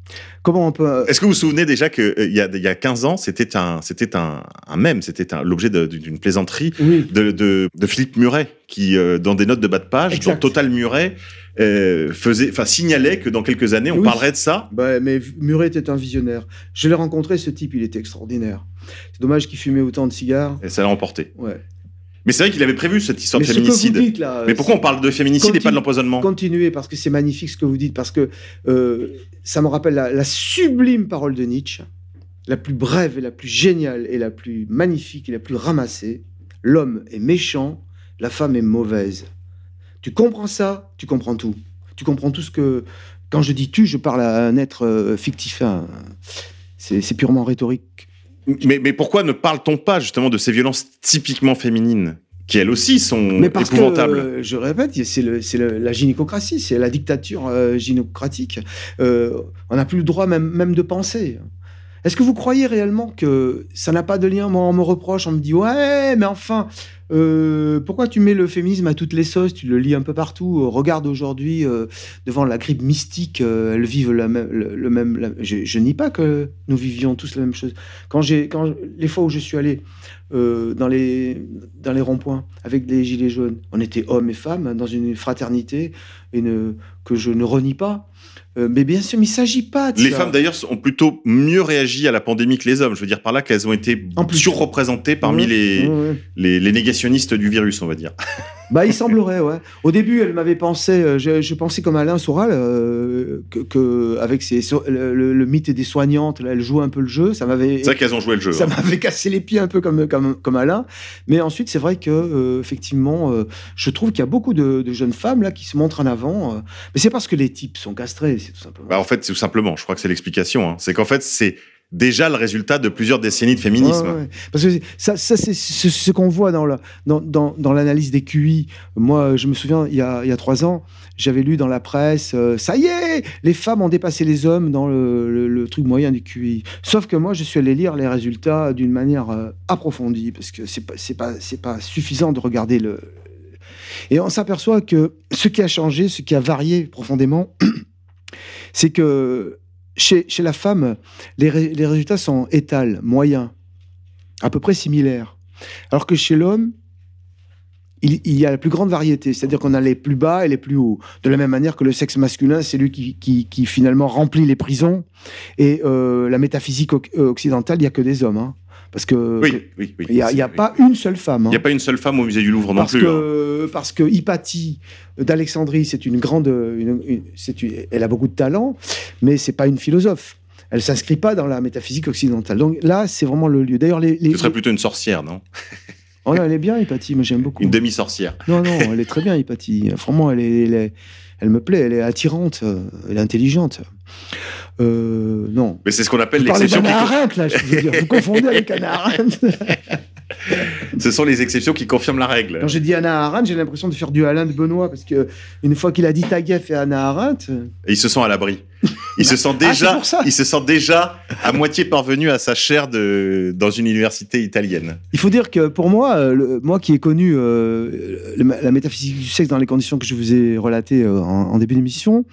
comment on peut est-ce que vous vous souvenez déjà qu'il y, a, il y a 15 ans, c'était un, c'était un, un mème, c'était un- l'objet d'une plaisanterie Oui. de, de, de Philippe Muret, qui, euh, dans des notes de bas de page, Exact. dans Total Muret, euh, faisait, enfin, signalait que dans quelques années, on Oui. parlerait de ça. Bah, mais Muret était un visionnaire. Je l'ai rencontré, ce type, il était extraordinaire. C'est dommage qu'il fumait autant de cigares. Et ça l'a emporté. Ouais. Mais c'est vrai qu'il avait prévu cette histoire Mais de ce que vous féminicide. dites là, Mais pourquoi on parle de féminicide et pas de l'empoisonnement? Continuez, parce que c'est magnifique ce que vous dites, parce que euh, ça me rappelle la, la sublime parole de Nietzsche, la plus brève et la plus géniale et la plus magnifique et la plus ramassée. L'homme est méchant, la femme est mauvaise. Tu comprends ça, tu comprends tout. Tu comprends tout ce que... Quand je dis tu, je parle à un être euh, fictif. hein. C'est purement rhétorique. mais, mais pourquoi ne parle-t-on pas justement de ces violences typiquement féminines, qui elles aussi sont Mais parce épouvantables? que, euh, je répète, c'est la gynécocratie, c'est la dictature euh, gynécocratique. Euh, on n'a plus le droit même, même de penser. Est-ce que vous croyez réellement que ça n'a pas de lien Moi, on me reproche, on me dit ouais, mais enfin, euh, pourquoi tu mets le féminisme à toutes les sauces? Tu le lis un peu partout. Euh, regarde aujourd'hui, euh, devant la grippe mystique, elles vivent la même, le, même. je, je nie pas que nous vivions tous la même chose. Quand j'ai, quand les fois où je suis allé dans les dans les ronds-points avec des gilets jaunes, on était hommes et femmes dans une fraternité, que je ne renie pas. Euh, mais bien sûr, mais il s'agit pas de Les ça. femmes d'ailleurs ont plutôt mieux réagi à la pandémie que les hommes. Je veux dire par là qu'elles ont été surreprésentées parmi les négationnistes du virus, on va dire. Bah, il semblerait, ouais. Au début, elle m'avait pensé, euh, je, je pensais comme Alain Soral, euh, que, que avec ses, le, le- le mythe des soignantes, là, elle jouait un peu le jeu. Ça m'avait, C'est vrai qu'elles ont joué le jeu. ça hein. m'avait cassé les pieds un peu comme, comme, comme Alain. Mais ensuite, c'est vrai que, euh, effectivement, euh, je trouve qu'il y a beaucoup de, de jeunes femmes là qui se montrent en avant. euh. mais c'est parce que les types sont castrés, c'est tout simplement. Bah, en fait, c'est tout simplement, je crois que c'est l'explication. hein. C'est qu'en fait, c'est déjà le résultat de plusieurs décennies de féminisme. Parce que ça, c'est ce, qu'on voit dans la- dans, dans, l'analyse des QI. Moi, je me souviens, il y a, il y a trois ans, j'avais lu dans la presse, euh, ça y est, les femmes ont dépassé les hommes dans le, le- truc moyen du QI. Sauf que moi, je suis allé lire les résultats d'une manière euh, approfondie, parce que c'est pas, pas, pas suffisant de regarder le. Et on s'aperçoit que ce qui a changé, ce qui a varié profondément, c'est que chez, la femme, les, ré- les résultats sont étals, moyens, à peu près similaires. Alors que chez l'homme, il, y a la plus grande variété, c'est-à-dire qu'on a les plus bas et les plus hauts. De la même manière que le sexe masculin, c'est lui qui, finalement remplit les prisons. Et euh, la métaphysique euh, occidentale, il n'y a que des hommes. hein. Parce que Oui, oui, oui. il n'y a, y a pas une seule femme. Il hein. n'y a pas une seule femme au musée du Louvre non parce plus. hein. parce que Hypatie d'Alexandrie, c'est une grande, une- une- c'est une- elle a beaucoup de talent, mais c'est pas une philosophe. Elle s'inscrit pas dans la métaphysique occidentale. Donc là, c'est vraiment le lieu. D'ailleurs, les, les- Ce serait plutôt une sorcière, non? Oh non, elle est bien Hypatie. Moi, j'aime beaucoup. Une demi-sorcière. Non, non, elle est très bien Hypatie. Elle est, elle est- elle me plaît. Elle est attirante. euh, Elle est intelligente. Euh, non. Mais c'est ce qu'on appelle l'exception qui... Arendt, là, je veux dire. Vous confondez avec Anna Arendt. Ce sont les exceptions qui confirment la règle. Quand j'ai dit Anna Arendt, j'ai l'impression de faire du Alain de Benoît, parce que une fois qu'il a dit Taguieff et Anna Arendt, Et ils se sont à l'abri. Ils se sentent Ah, déjà, ils se sentent déjà à moitié parvenus à sa chaire de, dans une université italienne. il faut dire que pour moi, euh, le- moi qui ai connu euh, la métaphysique du sexe dans les conditions que je vous ai relatées euh, en, en début d'émission,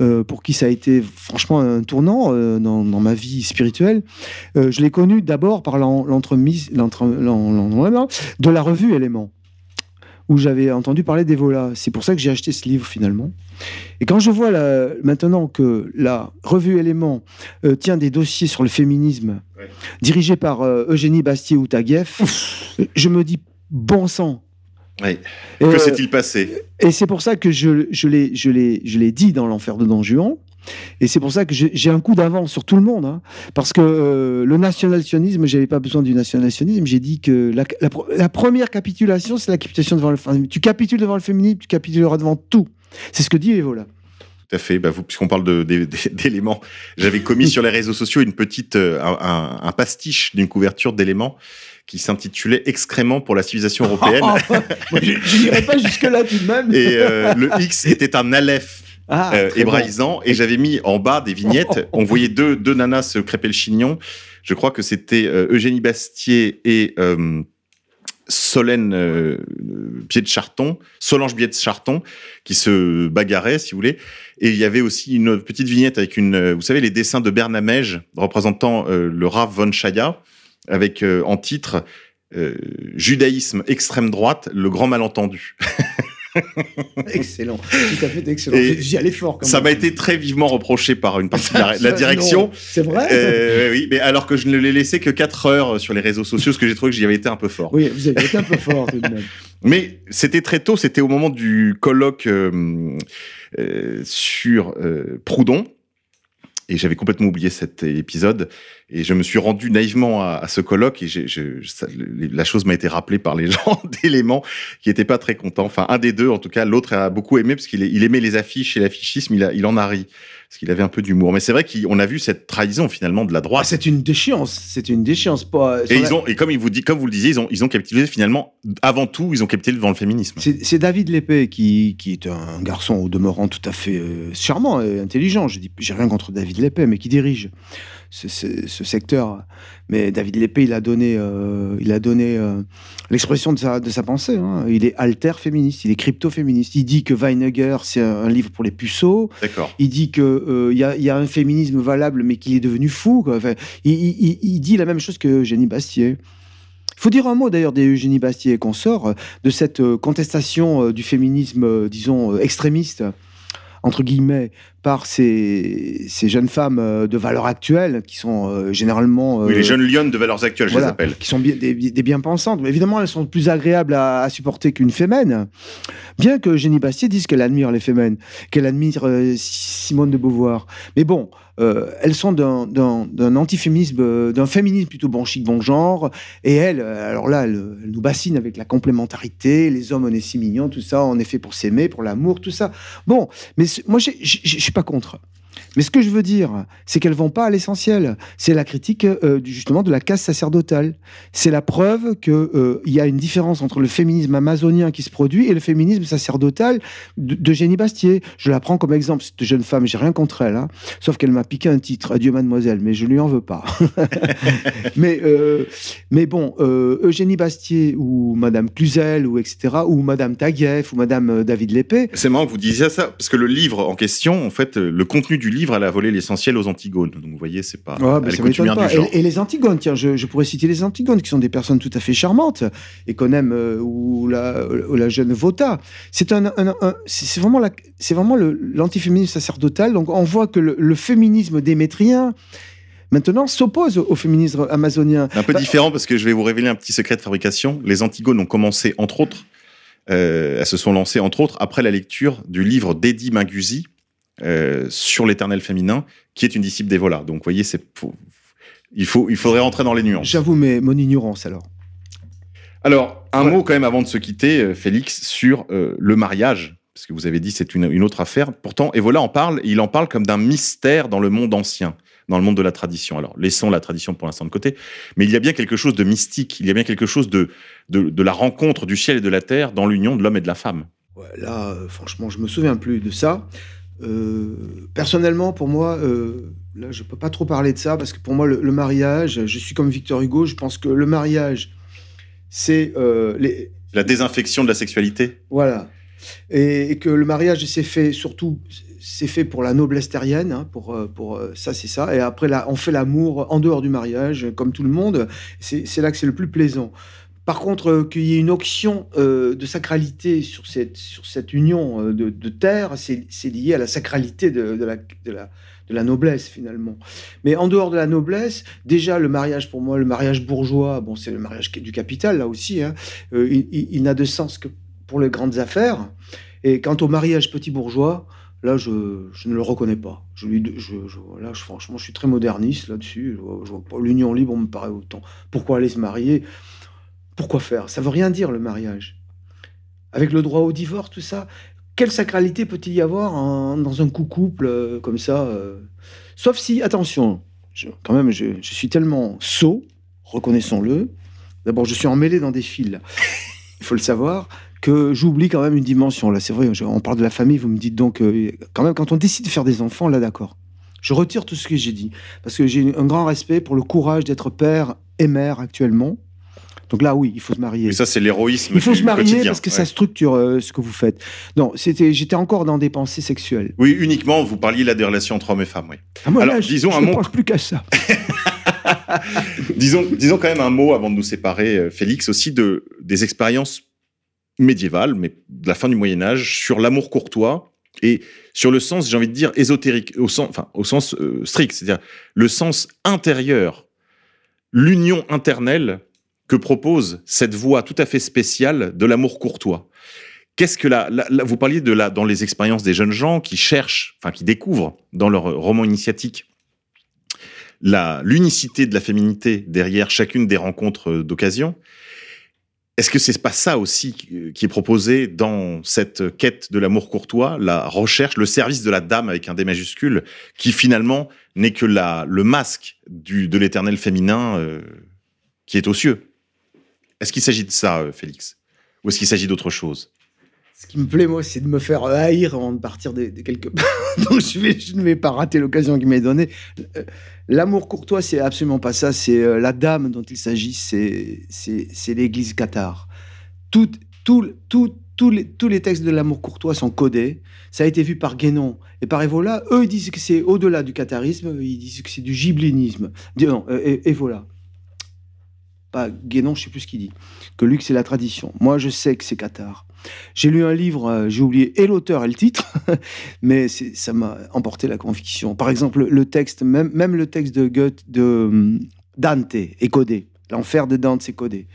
euh, pour qui ça a été franchement un tournant euh, dans, dans ma vie spirituelle, je l'ai connu d'abord par l'en- l'entremise l'entre- l'en- l'en- l'en- de la revue Éléments, où j'avais entendu parler d'Evola. C'est pour ça que j'ai acheté ce livre finalement. Et quand je vois la- maintenant que la revue Éléments euh, tient des dossiers sur le féminisme Ouais. dirigés par euh, Eugénie Bastier ou Taguieff, je me dis bon sang. Oui. Et, Que euh, s'est-il passé? et c'est pour ça que je l'ai dit dans l'enfer de Don Juan. Et c'est pour ça que j'ai un coup d'avance sur tout le monde. hein. parce que euh, le national-sionisme, j'avais pas besoin du national-sionisme. J'ai dit que la, la pro- la première capitulation, c'est la capitulation devant le féminisme. Tu capitules devant le féminisme, tu capituleras devant tout. C'est ce que dit Evola. Tout à fait. Bah, puisqu'on parle d'éléments, j'avais commis sur les réseaux sociaux une petite, euh, un, pastiche d'une couverture d'éléments qui s'intitulait Excrément pour la civilisation européenne. Moi, je je n'irai pas jusque-là tout de même. Et euh, le X était un aleph Ah, euh. Et j'avais mis en bas des vignettes. On voyait deux, deux nanas se crêper le chignon. Je crois que c'était euh, Eugénie Bastier et euh, Solène euh, Pied de Charton, Solange Biet de Charton, qui se bagarraient, si vous voulez. Et il y avait aussi une petite vignette avec une, euh, vous savez, les dessins de Bernamège représentant euh, le Rav von Chaya, avec euh, en titre euh, Judaïsme extrême droite, le grand malentendu. Excellent. Tout à fait excellent. J'y allais fort. Quand Ça m'a été très vivement reproché par une partie de la, la direction. C'est vrai Euh, oui, mais alors que je ne l'ai laissé que 4 heures sur les réseaux sociaux, parce que j'ai trouvé que j'y avais été un peu fort. Oui, vous avez été un peu fort tout de même. Mais c'était très tôt, c'était au moment du colloque euh, euh, sur euh, Proudhon. Et j'avais complètement oublié cet épisode. Et je me suis rendu naïvement à, ce colloque. Et je- la chose m'a été rappelée par les gens d'éléments qui n'étaient pas très contents. Enfin, un des deux, en tout cas. L'autre a beaucoup aimé parce qu'il il aimait les affiches et l'affichisme. Il en a ri. Parce qu'il avait un peu d'humour. Mais c'est vrai qu'on a vu cette trahison finalement de la Ah, droite. c'est une déchéance. C'est une déchéance. Pas, Et ils ont, et comme il vous dit, comme vous le disiez, ils ont, ils ont finalement, avant tout, ils ont capitulé devant le féminisme. C'est c'est David Lépée qui, qui est un garçon au demeurant tout à fait euh, charmant et intelligent. Je dis, j'ai rien contre David Lépée, mais qui dirige ce, ce- ce secteur. Mais David Lépée, il a donné, euh, il a donné euh, l'expression de sa, de sa pensée. hein. Il est alter-féministe, il est crypto-féministe. Il dit que Weinegger, c'est un, un livre pour les puceaux. D'accord. Il dit qu'il y, a, y a un féminisme valable, mais qu'il est devenu fou. quoi. Enfin, il, il- il- il dit la même chose que Eugénie Bastier. Il faut dire un mot d'ailleurs d'Eugénie Bastier qu'on sort euh, de cette euh, contestation euh, du féminisme, euh, disons, euh, extrémiste, entre guillemets, par ces, ces jeunes femmes euh, de valeur actuelle qui sont euh, généralement. Oui, euh, les jeunes lionnes de valeurs actuelles, je les appelle. Qui sont bien- des, des bien-pensantes. Mais évidemment, elles sont plus agréables à, à supporter qu'une fémène. Bien que Eugénie Bastier dise qu'elle admire les fémènes, qu'elle admire euh, Simone de Beauvoir. Mais bon, euh, elles sont d'un- antiféminisme, euh, d'un féminisme plutôt bon chic, bon genre. Et elle, alors là, elle, nous bassine avec la complémentarité, les hommes, on est si mignons, tout ça, on est fait pour s'aimer, pour l'amour, tout ça. Bon, mais moi, je suis pas contre. Mais ce que je veux dire, c'est qu'elles vont pas à l'essentiel. C'est la critique euh, justement de la caste sacerdotale. C'est la preuve qu'il y a une différence entre le féminisme amazonien qui se produit et le féminisme sacerdotal de, de Bastier. Je la prends comme exemple, cette jeune femme, j'ai rien contre elle, hein, sauf qu'elle m'a piqué un titre, Adieu mademoiselle, mais je lui en veux pas. mais, euh, mais bon, euh, Eugénie Bastier ou Madame Cluzel ou etc., ou Madame Taguieff ou Madame euh, David Lépée, C'est marrant que vous disiez ça, parce que le livre en question, en fait, euh, le contenu du livre, elle a volé l'essentiel aux Antigones. Donc vous voyez, c'est pas. Ouais, mais elle est pas. du genre. Et, et les Antigones, tiens, je, je pourrais citer les Antigones, qui sont des personnes tout à fait charmantes et qu'on aime, euh, ou, la, ou la jeune Vota. C'est un, un- un- c'est c'est vraiment la- c'est vraiment l'antiféminisme sacerdotal. Donc on voit que le, le féminisme démétrien maintenant s'oppose au féminisme amazonien. Un peu Bah, différent parce que je vais vous révéler un petit secret de fabrication. Les Antigones ont commencé, entre autres, euh, elles se sont lancées, entre autres, après la lecture du livre d'Eddie Magusi euh, sur l'éternel féminin, qui est une disciple d'Evola. Donc, vous voyez, c'est il, faut, il faudrait rentrer dans les nuances. J'avoue mes- mon ignorance alors. Alors, un mot quand même avant de se quitter, euh, Félix, sur euh, le mariage. Parce que vous avez dit c'est une, une autre affaire. Pourtant, Evola en parle, et il en parle comme d'un mystère dans le monde ancien, dans le monde de la tradition. Alors, laissons la tradition pour l'instant de côté, mais il y a bien quelque chose de mystique, il y a bien quelque chose de, de, de la rencontre du ciel et de la terre dans l'union de l'homme et de la femme. Ouais, là, euh, franchement, je me souviens plus de ça. Euh, personnellement, pour moi, euh, là, je peux pas trop parler de ça parce que pour moi, le, le mariage, je suis comme Victor Hugo. Je pense que le mariage, c'est euh, les, La désinfection de la sexualité. voilà, et, et que le mariage, c'est fait surtout, c'est fait pour la noblesse terrienne, hein, pour pour ça, c'est ça. Et après, là, on fait l'amour en dehors du mariage, comme tout le monde. C'est là que c'est le plus plaisant. Par contre, euh, qu'il y ait une option euh, de sacralité sur cette, sur cette union euh, de, terre, c'est lié à la sacralité de, la, noblesse, finalement. Mais en dehors de la noblesse, déjà, le mariage, pour moi, le mariage bourgeois, bon, c'est le mariage du capital, là aussi, hein, il, n'a de sens que pour les grandes affaires. Et quant au mariage petit bourgeois, là, je, ne le reconnais pas. Je je, je- là, franchement, je suis très moderniste là-dessus. L'union libre me paraît autant. Pourquoi aller se marier? Pourquoi faire? Ça veut rien dire, le mariage. Avec le droit au divorce, tout ça, quelle sacralité peut-il y avoir dans un couple euh, comme ça euh? Sauf si, attention, quand même, je, suis tellement sot, reconnaissons-le. D'abord, je suis emmêlé dans des fils, il faut le savoir, que j'oublie quand même une dimension. Là, c'est vrai, on parle de la famille, vous me dites donc, euh, quand même, quand on décide de faire des enfants, là, d'accord. Je retire tout ce que j'ai dit, parce que j'ai un grand respect pour le courage d'être père et mère actuellement. Donc là, oui, il faut se marier. Et ça, c'est l'héroïsme Il faut du se marier quotidien. parce que Ouais. ça structure euh, ce que vous faites. Non, c'était, j'étais encore dans des pensées sexuelles. Oui, uniquement, vous parliez là des relations entre hommes et femmes. Oui. Ah, moi, Alors, là, je- disons je un ne mot- pense plus qu'à ça. disons, disons quand même un mot avant de nous séparer, euh, Félix, aussi de, des expériences médiévales, mais de la fin du Moyen Âge, sur l'amour courtois et sur le sens, j'ai envie de dire, ésotérique, au sens, enfin, au sens euh, strict, c'est-à-dire le sens intérieur, l'union internelle que propose cette voie tout à fait spéciale de l'amour courtois. Qu'est-ce que la, vous parliez de la, dans les expériences des jeunes gens qui cherchent, enfin qui découvrent dans leur roman initiatique l'unicité de la féminité derrière chacune des rencontres d'occasion. Est-ce que c'est pas ça aussi qui est proposé dans cette quête de l'amour courtois, la recherche, le service de la dame avec un D majuscule, qui finalement n'est que la, le masque de l'éternel féminin euh, qui est aux cieux? Est-ce qu'il s'agit de ça, euh, Félix? Ou est-ce qu'il s'agit d'autre chose? Ce qui me plaît, moi, c'est de me faire haïr avant de partir de, de quelque part. Donc, je, ne vais pas rater l'occasion qui m'est donnée. Euh, L'amour courtois, c'est absolument pas ça. C'est euh, la dame dont il s'agit, c'est l'église cathare. Tous les, textes de l'amour courtois sont codés. Ça a été vu par Guénon et par Evola. Eux, ils disent que c'est au-delà du catharisme, ils disent que c'est du giblinisme. Dis- Non, euh, E- Evola. Pas Guénon, je sais plus ce qu'il dit. Que Luc, c'est la tradition. Moi, je sais que c'est cathare. J'ai lu un livre, euh, j'ai oublié et l'auteur et le titre, mais ça m'a emporté la conviction. Par exemple, le texte, même, même le texte de Goethe, de hum, Dante est codé. L'enfer de Dante, c'est codé.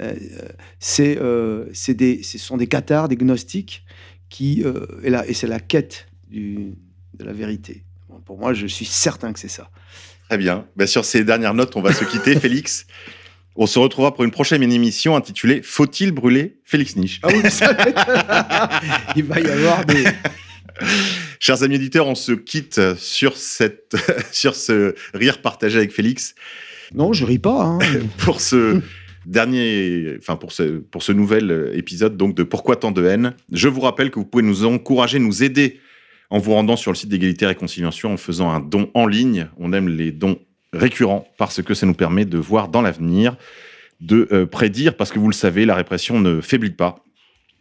Euh, euh, c'est, euh, des, ce sont des cathares, des gnostiques, qui, et, là, et c'est la quête du- de la vérité. Bon, pour moi, je suis certain que c'est ça. Très bien. Ben, sur ces dernières notes, on va se quitter, Félix. On se retrouvera pour une prochaine émission intitulée Faut-il brûler Félix Niche Ah oui, ça Il va y avoir des. Chers amis éditeurs, on se quitte sur, cette, sur ce rire partagé avec Félix Non, je ris pas. hein. pour ce dernier, enfin pour ce, pour ce nouvel épisode donc de Pourquoi tant de haine. Je vous rappelle que vous pouvez nous encourager, nous aider en vous rendant sur le site d'égalité et réconciliation en faisant un don en ligne. On aime les dons récurrents parce que ça nous permet de voir dans l'avenir, de euh, prédire, parce que vous le savez, la répression ne faiblit pas.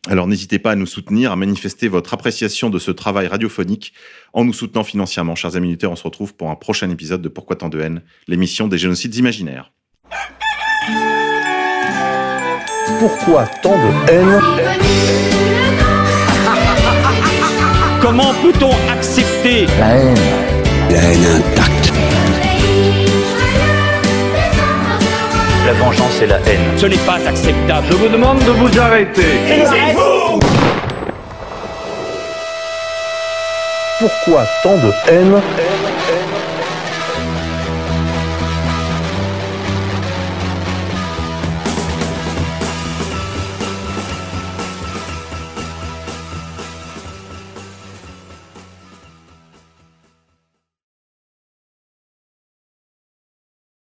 Alors n'hésitez pas à nous soutenir, à manifester votre appréciation de ce travail radiophonique en nous soutenant financièrement. Chers amis auditeurs, on se retrouve pour un prochain épisode de Pourquoi tant de haine, l'émission des génocides imaginaires. Pourquoi tant de haine? Comment peut-on accepter La haine intacte. La vengeance et la haine. Ce n'est pas acceptable. Je vous demande de vous arrêter. Pourquoi tant de haine